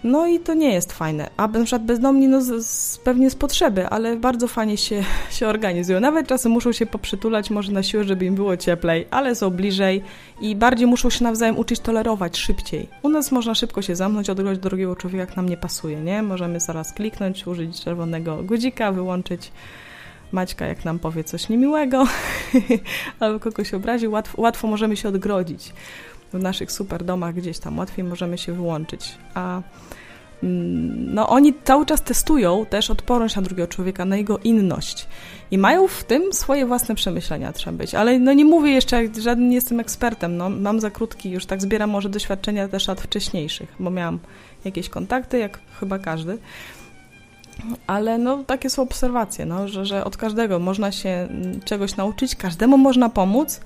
No i to nie jest fajne. A na przykład bezdomni, no z, z, pewnie z potrzeby, ale bardzo fajnie się, się organizują. Nawet czasem muszą się poprzytulać może na siłę, żeby im było cieplej, ale są bliżej i bardziej muszą się nawzajem uczyć tolerować szybciej. U nas można szybko się zamknąć, odgrywać drugiego człowieka, jak nam nie pasuje, nie? Możemy zaraz kliknąć, użyć czerwonego guzika, wyłączyć Maćka, jak nam powie coś niemiłego albo kogoś obrazi, łatwo, łatwo możemy się odgrodzić w naszych super domach gdzieś tam łatwiej możemy się wyłączyć. A mm, no, oni cały czas testują też odporność na drugiego człowieka, na jego inność. I mają w tym swoje własne przemyślenia, trzeba być. Ale no nie mówię jeszcze, żaden nie jestem ekspertem. No, mam za krótki, już tak zbieram może doświadczenia też lat wcześniejszych, bo miałam jakieś kontakty, jak chyba każdy. Ale no, takie są obserwacje, no, że, że od każdego można się mm, czegoś nauczyć, każdemu można pomóc,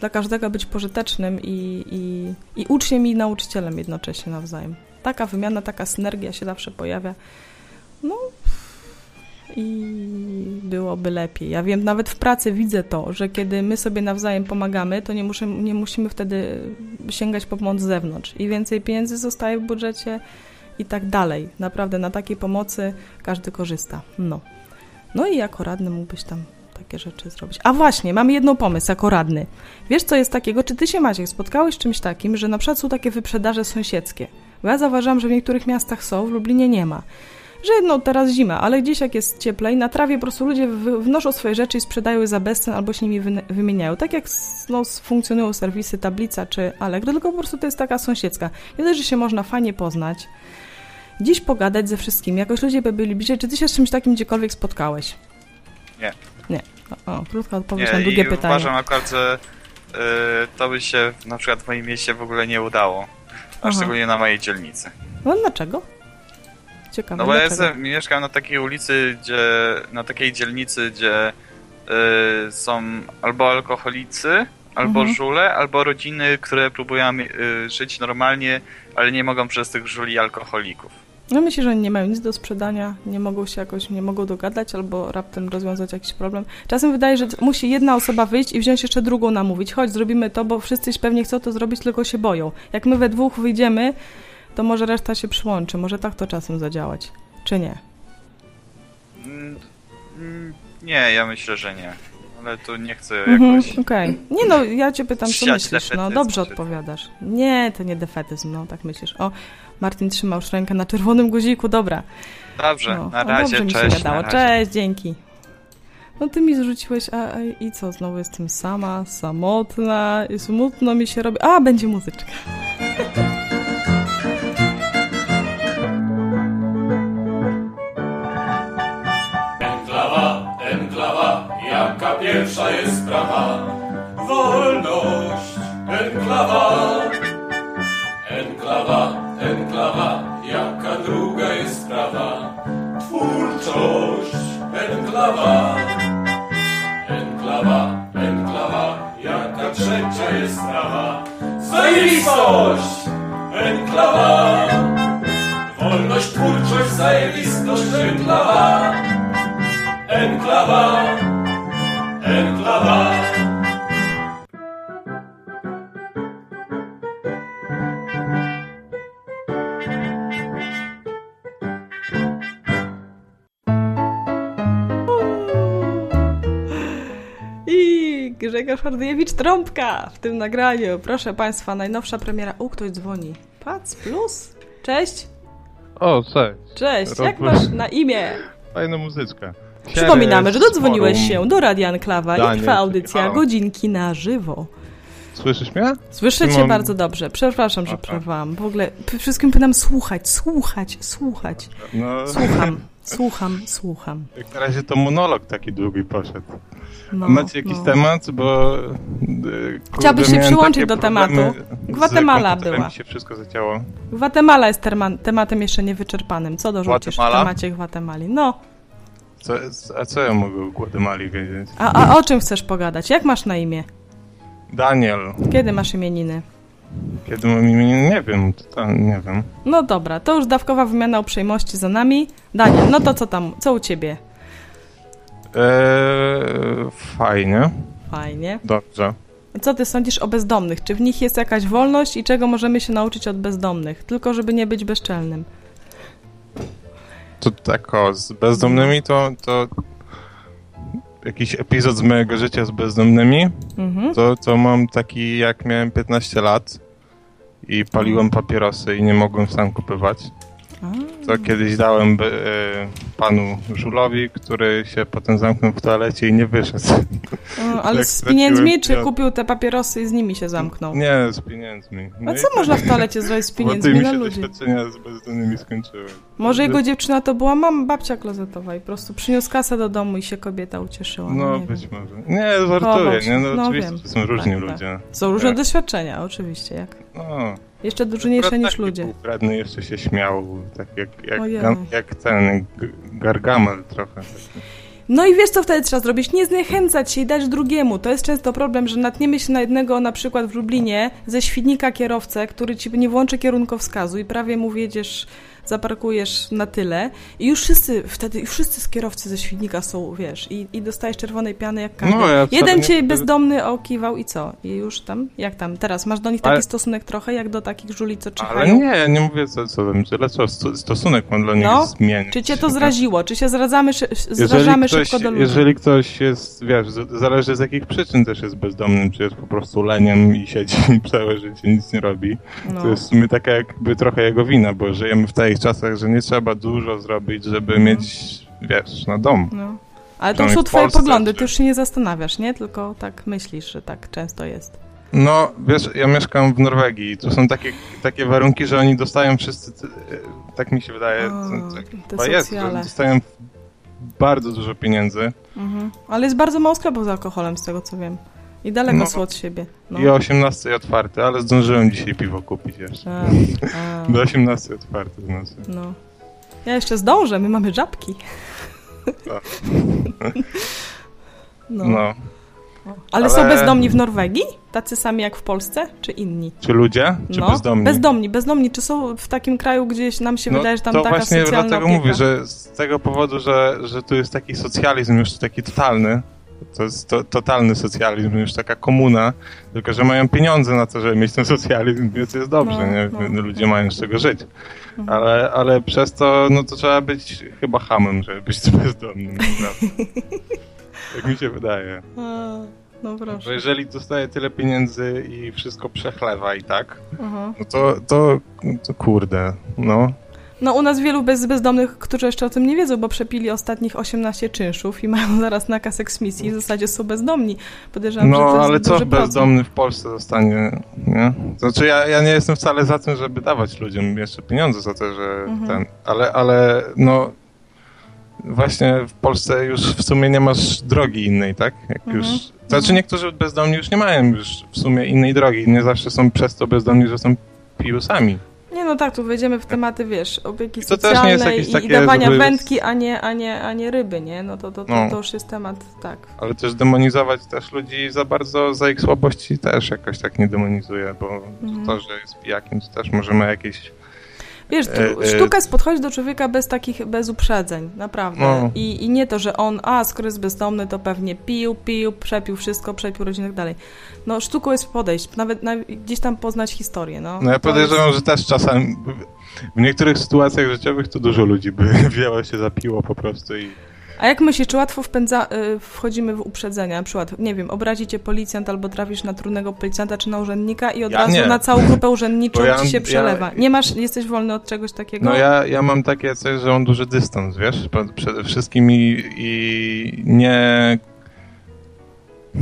dla każdego być pożytecznym i, i, i uczniem i nauczycielem jednocześnie nawzajem. Taka wymiana, taka synergia się zawsze pojawia. No i byłoby lepiej. Ja wiem, nawet w pracy widzę to, że kiedy my sobie nawzajem pomagamy, to nie, muszę, nie musimy wtedy sięgać po pomoc z zewnątrz i więcej pieniędzy zostaje w budżecie i tak dalej. Naprawdę na takiej pomocy każdy korzysta. No. No i jako radny mógłbyś tam takie rzeczy zrobić. A właśnie, mam jedną pomysł jako radny. Wiesz, co jest takiego? Czy ty się, Maciek, spotkałeś z czymś takim, że na przykład są takie wyprzedaże sąsiedzkie? Bo ja zauważyłam, że w niektórych miastach są, w Lublinie nie ma. Że no teraz zima, ale gdzieś jak jest cieplej, na trawie po prostu ludzie wnoszą swoje rzeczy i sprzedają je za bezcen albo się nimi wymieniają. Tak jak no, funkcjonują serwisy Tablica czy Allegro, tylko po prostu to jest taka sąsiedzka. Nie że się można fajnie poznać, dziś pogadać ze wszystkimi, jakoś ludzie by byli bliżej. Czy ty się z czymś takim gdziekolwiek spotkałeś? Nie. Nie. O, krótka odpowiedź nie, na długie pytanie. uważam akurat, że y, to by się na przykład w moim mieście w ogóle nie udało. A Aha. szczególnie na mojej dzielnicy. No dlaczego? Ciekawe. No bo dlaczego? ja jestem, mieszkam na takiej ulicy, gdzie, na takiej dzielnicy, gdzie y, są albo alkoholicy, albo mhm. żule, albo rodziny, które próbują y, żyć normalnie, ale nie mogą przez tych żuli alkoholików. No myślę, że nie mają nic do sprzedania, nie mogą się jakoś, nie mogą dogadać albo raptem rozwiązać jakiś problem. Czasem wydaje, że musi jedna osoba wyjść i wziąć jeszcze drugą namówić. Chodź, zrobimy to, bo wszyscy pewnie chcą to zrobić, tylko się boją. Jak my we dwóch wyjdziemy, to może reszta się przyłączy. Może tak to czasem zadziałać. Czy nie? Mm, mm, nie, ja myślę, że nie. Ale tu nie chcę mhm, jakoś... Okej. Okay. Nie no, ja cię pytam, co myślisz. No, dobrze odpowiadasz. Nie, to nie defetyzm, no, tak myślisz. O, Martin trzymał już rękę na czerwonym guziku, dobra. Dobrze, no, na razie, dobrze cześć. Mi się gadało. Cześć, dzięki. No ty mi zrzuciłeś, a, a, i co, znowu jestem sama, samotna, i smutno mi się robi. A, będzie muzyczka. Enklawa, enklawa, jaka pierwsza jest sprawa? Wolność. Enklawa, enklawa, jaka druga jest sprawa? Twórczość, enklawa. Enklawa, enklawa, jaka trzecia jest sprawa? Zajebistość, enklawa. Wolność, twórczość, zajebistość, enklawa. Enklawa, enklawa. Grzegorz Hardyjewicz Trąbka w tym nagraniu. Proszę Państwa, najnowsza premiera. U, ktoś dzwoni. Pac Plus? Cześć. O, cześć. Cześć, jak masz na imię? Fajna muzyczka. Przypominamy, że dodzwoniłeś się do Radian Klawa i trwa audycja Godzinki na żywo. Słyszysz mnie? Słyszę cię bardzo dobrze. Przepraszam, że przerwałam. W ogóle wszystkim pytam słuchać, słuchać, słuchać. No. Słucham, słucham, słucham. Jak na razie to monolog taki długi poszedł. No, Macie jakiś no. temat, bo... E, Chciałbyś się przyłączyć do tematu. Gwatemala była. mi się wszystko zacięło. Gwatemala jest tematem jeszcze niewyczerpanym. Co dorzucisz w temacie Gwatemali? No. Co, a co ja mogę o Gwatemali wiedzieć? A, a o czym chcesz pogadać? Jak masz na imię? Daniel. Kiedy masz imieniny? Kiedy imieniny? Nie wiem, to, nie wiem. No dobra, to już dawkowa wymiana uprzejmości za nami. Daniel, no to co tam, co u ciebie? Eee, fajnie. Fajnie. Dobrze. Co ty sądzisz o bezdomnych? Czy w nich jest jakaś wolność i czego możemy się nauczyć od bezdomnych? Tylko żeby nie być bezczelnym. To tak o, z bezdomnymi to, to jakiś epizod z mojego życia z bezdomnymi, mhm. to, to mam taki jak miałem 15 lat i paliłem papierosy i nie mogłem sam kupować. To kiedyś dałem e, panu Żulowi, który się potem zamknął w toalecie i nie wyszedł. O, ale z pieniędzmi, czy kupił te papierosy i z nimi się zamknął? Nie, z pieniędzmi. No A co można w toalecie zrobić z pieniędzmi Bo na się ludzi? doświadczenia z bezdomnymi skończyły. Może jego dziewczyna to była mam babcia klozetowa i po prostu przyniósł kasę do domu i się kobieta ucieszyła. No, no być wiem. może. Nie, żartuję, nie? No, no oczywiście, wiem. to są różni tak, tak. ludzie. Tak. Są różne doświadczenia, oczywiście, jak. No. Jeszcze różniejsze niż ludzie. Ukradny jeszcze się śmiał, tak jak, jak, jak ten Gargamel trochę. Taki. No i wiesz, co wtedy trzeba zrobić? Nie zniechęcać się i dać drugiemu. To jest często problem, że natniemy się na jednego, na przykład w Lublinie, ze świdnika kierowcę, który ci nie włączy kierunkowskazu i prawie mu wiedziesz zaparkujesz na tyle i już wszyscy, wtedy już wszyscy z kierowcy ze Świdnika są, wiesz, i, i dostajesz czerwonej piany jak każdy. No, ja Jeden cię bezdomny okiwał i co? I już tam, jak tam? Teraz masz do nich taki ale... stosunek trochę, jak do takich żuli, co czyhają? Ale nie, ja nie mówię co, co tyle co stosunek mam dla nich no? zmienić. Czy cię to zraziło? Czy się zradzamy, zrażamy ktoś, szybko do ludzi? Jeżeli ktoś jest, wiesz, zależy z jakich przyczyn też jest bezdomnym, czy jest po prostu leniem i siedzi całe życie, nic nie robi. No. To jest w sumie taka jakby trochę jego wina, bo żyjemy w tej tych czasach, że nie trzeba dużo zrobić, żeby no. mieć, wiesz, na dom. No. Ale to już są twoje Polsce, poglądy, ty już się nie zastanawiasz, nie? Tylko tak myślisz, że tak często jest. No, wiesz, ja mieszkam w Norwegii i tu są takie, takie warunki, że oni dostają wszyscy, tak mi się wydaje, o, chyba jest, że dostają bardzo dużo pieniędzy. Mhm. Ale jest bardzo mało sklepów z alkoholem, z tego co wiem. I daleko no, są od siebie. No. I o 18 otwarte, ale zdążyłem dzisiaj piwo kupić jeszcze. A, a. Do 18 otwarte znaczy. No. Ja jeszcze zdążę, my mamy żabki. no. no. Ale, ale, są bezdomni w Norwegii? Tacy sami jak w Polsce? Czy inni? Czy ludzie? Czy no, bezdomni? Bezdomni, bezdomni. Czy są w takim kraju, gdzieś nam się no, wydaje, że tam taka socjalna To właśnie dlatego mówię, że z tego powodu, że, że tu jest taki socjalizm już taki totalny, To jest to, totalny socjalizm, już taka komuna, tylko że mają pieniądze na to, żeby mieć ten socjalizm, więc jest dobrze, no, nie? No, ludzie no. mają z czego żyć. Mhm. Ale, ale przez to, no to trzeba być chyba hamem, żeby być bezdomnym. tak mi się wydaje. No proszę. Bo jeżeli dostaje tyle pieniędzy i wszystko przechlewa i tak, no to, to, to kurde, no. No u nas wielu bez, bezdomnych, którzy jeszcze o tym nie wiedzą, bo przepili ostatnich 18 czynszów i mają zaraz nakaz eksmisji i w zasadzie są bezdomni. Podejrzewam, no, że ale co bezdomny w Polsce zostanie, nie? Znaczy ja, ja nie jestem wcale za tym, żeby dawać ludziom jeszcze pieniądze za to, że mhm. ten, ale, ale no właśnie w Polsce już w sumie nie masz drogi innej, tak? Jak mhm. już, znaczy mhm. niektórzy bezdomni już nie mają już w sumie innej drogi, nie zawsze są przez to bezdomni, że są piusami. No tak, tu wejdziemy w tematy, wiesz, opieki to socjalnej i, i dawania wędki, a nie, a, nie, a nie ryby, nie? No to, to, to, no. to już jest temat, tak. Ale też demonizować też ludzi za bardzo, za ich słabości też jakoś tak nie demonizuje, bo mhm. to, że jest pijakiem, to też może ma jakieś Wiesz, e, e, sztuka jest podchodzić do człowieka bez takich, bez uprzedzeń, naprawdę. No. I, I nie to, że on, a skoro jest bezdomny, to pewnie pił, pił, przepił wszystko, przepił rodzinę i tak dalej. No sztuką jest podejść, nawet na, gdzieś tam poznać historię, no. No ja podejrzewam, jest... że też czasem w niektórych sytuacjach życiowych to dużo ludzi by wiele się zapiło po prostu i... A jak myślisz, czy łatwo wpędza, y, wchodzimy w uprzedzenia? Na przykład, nie wiem, obrazi cię policjant albo trafisz na trudnego policjanta czy na urzędnika i od ja razu nie. na całą grupę urzędniczą ja, ci się przelewa. Ja, nie masz, jesteś wolny od czegoś takiego? No ja, ja mam takie coś, że mam duży dystans, wiesz, przede wszystkim i, i nie...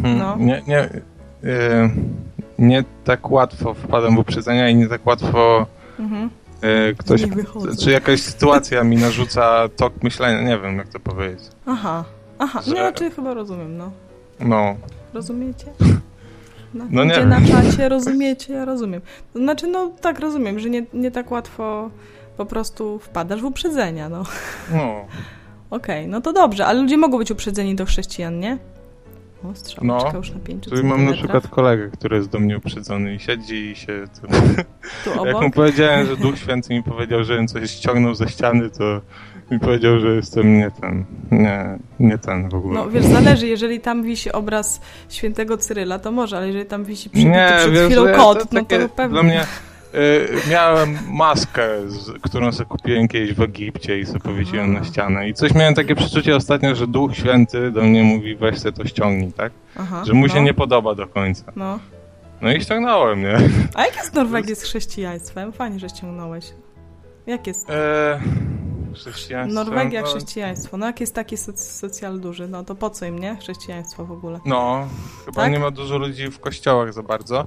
Hmm, no. Nie, nie, y, nie tak łatwo wpadam w uprzedzenia i nie tak łatwo... Mhm ktoś, czy jakaś sytuacja mi narzuca tok myślenia, nie wiem jak to powiedzieć. Aha, aha, że... nie, czy chyba rozumiem, no. No. Rozumiecie? Na, no nie na czacie, rozumiecie, ja rozumiem. Znaczy, no tak rozumiem, że nie, nie tak łatwo po prostu wpadasz w uprzedzenia, no. No. Okej, okay, no to dobrze, ale ludzie mogą być uprzedzeni do chrześcijan, nie? O, strzałeczka no, już na pięciu Tu mam na przykład kolegę, który jest do mnie uprzedzony i siedzi i się... Tu, tu Jak mu powiedziałem, że Duch Święty mi powiedział, że coś ściągnął ze ściany, to mi powiedział, że jestem nie ten, nie, nie ten w ogóle. No wiesz, zależy, jeżeli tam wisi obraz świętego Cyryla, to może, ale jeżeli tam wisi przybity nie, przed wiesz, chwilą kod, no to pewnie. Dla mnie miałem maskę, którą sobie kupiłem kiedyś w Egipcie i sobie powiesiłem na ścianę. I coś miałem takie przeczucie ostatnio, że Duch Święty do mnie mówi, weź sobie to ściągnij, tak? Aha, że mu się no. nie podoba do końca. No. No i ściągnąłem, nie? A jak jest Norwegia z chrześcijaństwem? Fajnie, że ściągnąłeś. Jak jest? Eee, chrześcijaństwo. Norwegia, no... chrześcijaństwo. No jak jest taki soc socjal duży, no to po co im, nie? Chrześcijaństwo w ogóle. No, chyba tak? nie ma dużo ludzi w kościołach za bardzo.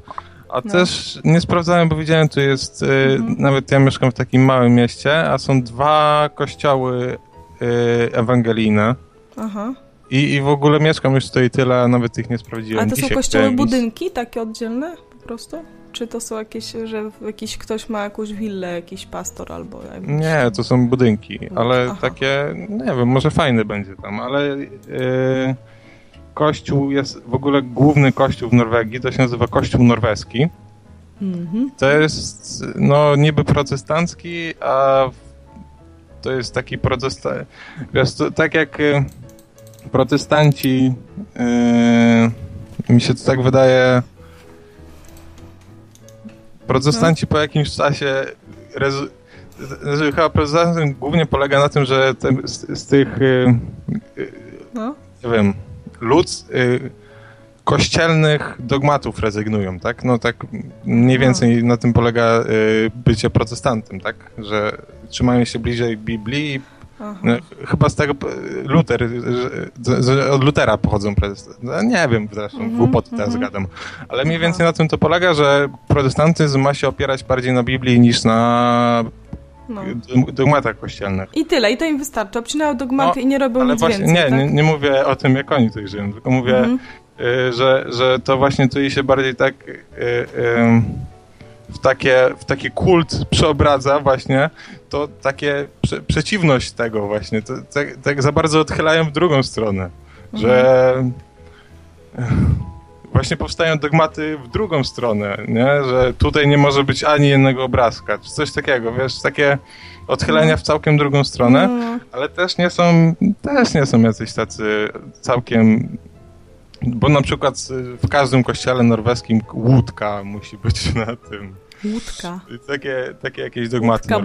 A no. też nie sprawdzałem, bo widziałem, tu jest, y, mhm. nawet ja mieszkam w takim małym mieście, a są dwa kościoły y, ewangelijne. Aha. I, I w ogóle mieszkam już tutaj tyle, a nawet ich nie sprawdziłem. A to Dzisiaj są kościoły budynki takie oddzielne po prostu? Czy to są jakieś, że jakiś ktoś ma jakąś willę, jakiś pastor albo... Jakiś... Nie, to są budynki, ale Aha. takie, nie wiem, może fajny będzie tam, ale... Yy kościół jest w ogóle główny kościół w Norwegii, to się nazywa kościół norweski. Mhm. To jest no niby protestancki, a to jest taki protestant... Tak jak y, protestanci yy, mi się to tak wydaje protestanci po jakimś czasie rezu, znaczy, chyba protestantyzm głównie polega na tym, że te, z, z, tych yy, no. nie wiem ludz, y, kościelnych dogmatów rezygnują, tak? No tak mniej więcej na tym polega y, bycie protestantem, tak? Że trzymają się bliżej Biblii no, chyba z tego Luter, że, że od Lutera pochodzą protestanty. No, nie wiem, zresztą mm -hmm, głupoty teraz mm -hmm. gadam. Ale mniej więcej na tym to polega, że protestantyzm ma się opierać bardziej na Biblii niż na no. dogmatach kościelnych. I tyle, i to im wystarczy. Obcinają dogmaty no, i nie robią nic właśnie, więcej. Nie, tak? nie, nie, mówię o tym, jak oni tutaj żyją, tylko mówię, mhm. y, że, że to właśnie tu się bardziej tak y, y, w, takie, w taki kult przeobradza właśnie, to takie prze, przeciwność tego właśnie, to, tak, tak, za bardzo odchylają w drugą stronę, mhm. że właśnie powstają dogmaty w drugą stronę, nie? że tutaj nie może być ani jednego obrazka, czy coś takiego, wiesz, takie odchylenia w całkiem drugą stronę, no. ale też nie są, też nie są jacyś tacy całkiem Bo na przykład w każdym kościele norweskim łódka musi być na tym. Łódka. Takie, takie jakieś dogmaty Łódka?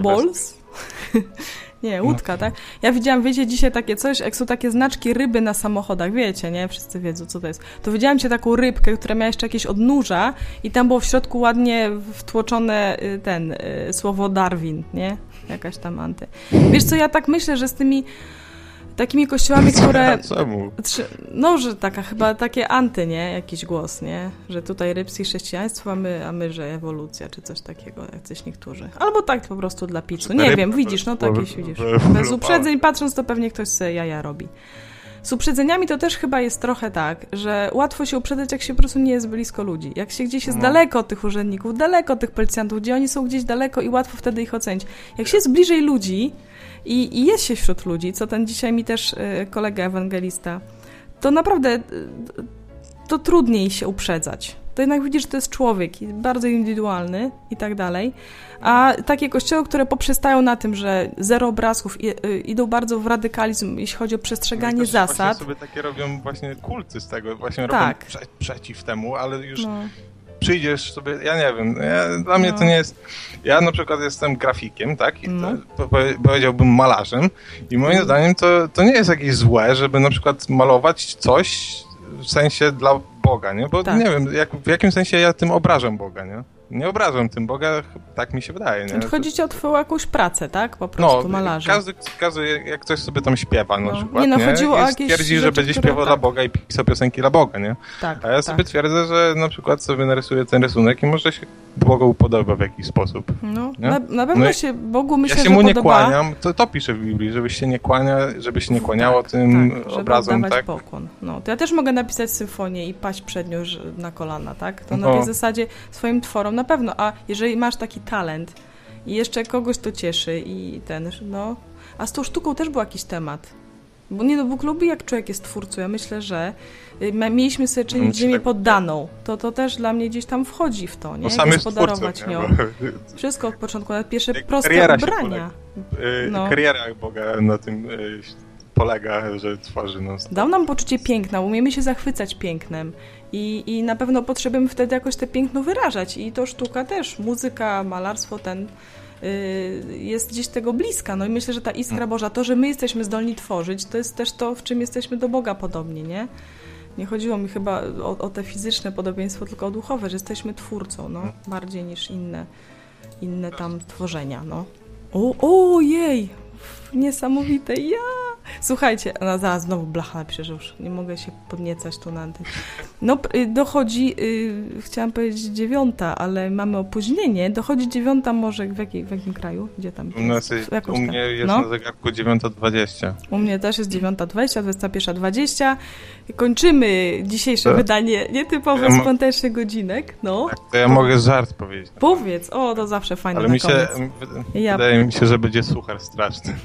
Nie, łódka, no. tak? Ja widziałam, wiecie, dzisiaj takie coś, jak są takie znaczki ryby na samochodach, wiecie, nie? Wszyscy wiedzą, co to jest. To widziałam cię taką rybkę, która miała jeszcze jakieś odnóża i tam było w środku ładnie wtłoczone y, ten, y, słowo Darwin, nie? Jakaś tam anty. Wiesz co, ja tak myślę, że z tymi takimi kościołami, które... Czemu? No, że taka chyba takie anty, nie? Jakiś głos, nie? Że tutaj rybskie chrześcijaństwo, a my, a my, że ewolucja, czy coś takiego, jak coś niektórzy. Albo tak po prostu dla picu. Nie wiem, widzisz, no to jakieś widzisz. Bez uprzedzeń patrząc, to pewnie ktoś sobie jaja robi. Z uprzedzeniami to też chyba jest trochę tak, że łatwo się uprzedzać, jak się po prostu nie jest blisko ludzi. Jak się gdzieś jest no. daleko od tych urzędników, daleko od tych policjantów, gdzie oni są gdzieś daleko i łatwo wtedy ich ocenić. Jak się jest bliżej ludzi, i, i jest się wśród ludzi, co ten dzisiaj mi też y, kolega ewangelista, to naprawdę y, to trudniej się uprzedzać. To jednak widzisz, że to jest człowiek, bardzo indywidualny i tak dalej. A takie kościoły, które poprzestają na tym, że zero obrazków, y, idą bardzo w radykalizm, jeśli chodzi o przestrzeganie no zasad. sobie takie robią właśnie kulty z tego, właśnie tak. robią prze przeciw temu, ale już no przyjdziesz sobie, ja nie wiem, ja, dla mnie no. to nie jest... Ja na przykład jestem grafikiem, tak? I no. to, powiedziałbym malarzem i moim no. zdaniem to, to nie jest jakieś złe, żeby na przykład malować coś w sensie dla Boga, nie? Bo tak. nie wiem, jak, w jakim sensie ja tym obrażam Boga, nie? Nie obrażam tym Boga, tak mi się wydaje. Nie? Chodzi ci o twoją jakąś pracę, tak? Po prostu no, malarza. Każdy, każdy, jak ktoś sobie tam śpiewa na no. przykład, nie, no, nie? chodziło o jakieś twierdzi, że będzie śpiewał tak. dla Boga i pisał piosenki dla Boga, nie? Tak, A ja tak. sobie twierdzę, że na przykład sobie narysuję ten rysunek i może się Bogu upodoba w jakiś sposób. No, na, na, pewno no się Bogu myślę, Ja się mu nie kłaniam, to, to pisze w Biblii, żebyś się nie kłania, żebyś nie kłaniało tak, tym tak, obrazom, tak? pokłon. No, to ja też mogę napisać symfonię i paść przed nią na kolana, tak? To na tej zasadzie swoim tworom na pewno, a jeżeli masz taki talent i jeszcze kogoś to cieszy i ten, no... A z tą sztuką też był jakiś temat. Bo nie, no Bóg lubi, jak człowiek jest twórcą. Ja myślę, że y, mieliśmy sobie czynić ziemię tak... poddaną. To, to też dla mnie gdzieś tam wchodzi w to, nie? No sam Gospodarować twórcą, nią. Wszystko od początku, nawet pierwsze proste kariera ubrania. Y, no. Kariera Boga na tym y, polega, że tworzy nas. Dał nam poczucie piękna, umiemy się zachwycać pięknem i, i na pewno potrzebujemy wtedy jakoś te piękno wyrażać i to sztuka też, muzyka, malarstwo, ten y, jest gdzieś tego bliska. No i myślę, że ta iskra mm. Boża, to, że my jesteśmy zdolni tworzyć, to jest też to, w czym jesteśmy do Boga podobni, nie? Nie chodziło mi chyba o, o te fizyczne podobieństwo, tylko o duchowe, że jesteśmy twórcą, no, mm. bardziej niż inne, inne tam tworzenia, no. O, ojej, niesamowite, ja! Słuchajcie, no zaraz znowu blacha napisze, że już nie mogę się podniecać tu na antenie. No, y, dochodzi, yy, chciałam powiedzieć dziewiąta, ale mamy opóźnienie. Dochodzi dziewiąta może w, jakiej, w jakim kraju? Gdzie tam? U, nas jest, u mnie jest no? na zegarku 9.20. U mnie też jest 9.20, 21.20. Kończymy dzisiejsze to? wydanie nietypowo ja spontanicznych godzinek. No. Tak, to ja mogę żart powiedzieć. Powiedz, o, to zawsze fajne Ale mi się, wydaje mi się, że będzie suchar straszny.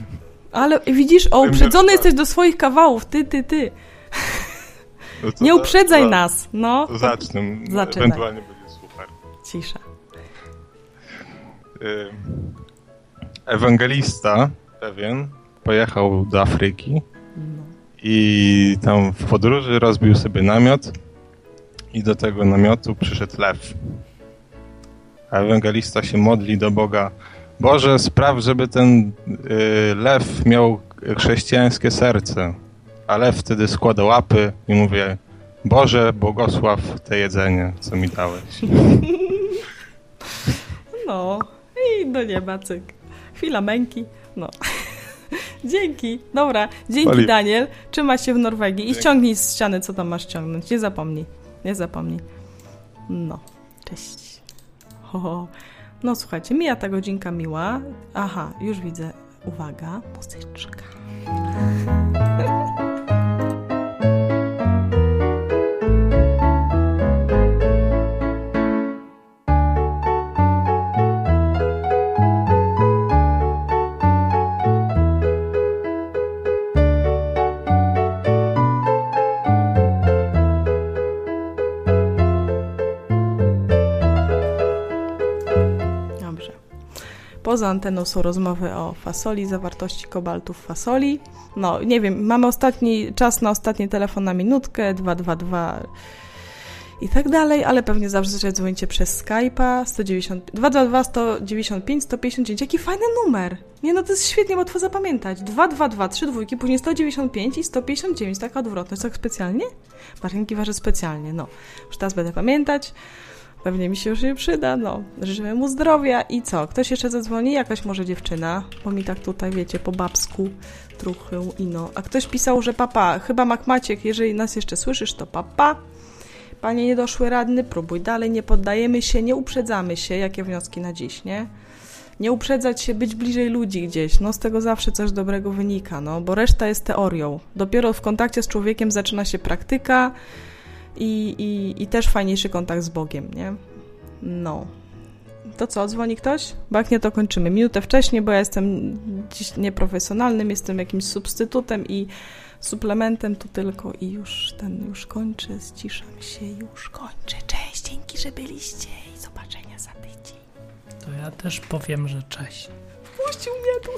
Ale widzisz, o, uprzedzony jesteś do swoich kawałów, ty, ty, ty. No nie uprzedzaj to, nas, no. To zacznę, Zaczynaj. ewentualnie będzie super. Cisza. Ewangelista pewien pojechał do Afryki no. i tam w podróży rozbił sobie namiot i do tego namiotu przyszedł lew. A ewangelista się modli do Boga Boże, spraw, żeby ten y, lew miał chrześcijańskie serce. A lew wtedy składa łapy i mówię, Boże, błogosław te jedzenie, co mi dałeś. No, i do nieba, cyk. Chwila męki, no. Dzięki. Dobra, dzięki Pali. Daniel. Trzyma się w Norwegii i ściągnij z ściany, co tam masz ściągnąć. Nie zapomnij. Nie zapomnij. No, cześć. Ho, ho. No słuchajcie, mija ta godzinka miła. Aha, już widzę. Uwaga, muzyczka. Poza anteną są rozmowy o fasoli, zawartości kobaltu w fasoli. No, nie wiem, mamy ostatni czas na ostatni telefon na minutkę, 222 i tak dalej, ale pewnie zawsze dzwonicie przez Skype'a 190, 222 195 159. Jaki fajny numer! Nie no, to jest świetnie łatwo zapamiętać. 222, 3 dwójki, później 195 i 159. Taka odwrotność. Tak specjalnie? Martinki waży specjalnie, no. Już teraz będę pamiętać. Pewnie mi się już nie przyda, no. Życzymy mu zdrowia i co? Ktoś jeszcze zadzwoni? Jakaś może dziewczyna, bo mi tak tutaj, wiecie, po babsku truchy i no. A ktoś pisał, że papa, chyba Mak Maciek, jeżeli nas jeszcze słyszysz, to papa. Panie niedoszły radny, próbuj dalej, nie poddajemy się, nie uprzedzamy się. Jakie wnioski na dziś, nie? Nie uprzedzać się, być bliżej ludzi gdzieś. No z tego zawsze coś dobrego wynika, no, bo reszta jest teorią. Dopiero w kontakcie z człowiekiem zaczyna się praktyka i, i, i też fajniejszy kontakt z Bogiem, nie? No. To co, dzwoni ktoś? Bo jak nie, to kończymy. Minutę wcześniej, bo ja jestem dziś nieprofesjonalnym, jestem jakimś substytutem i suplementem tu tylko i już ten, już kończę, zciszam się, już kończę. Cześć, dzięki, że byliście i zobaczenia za tydzień. To ja też powiem, że cześć. Puścił mnie tu.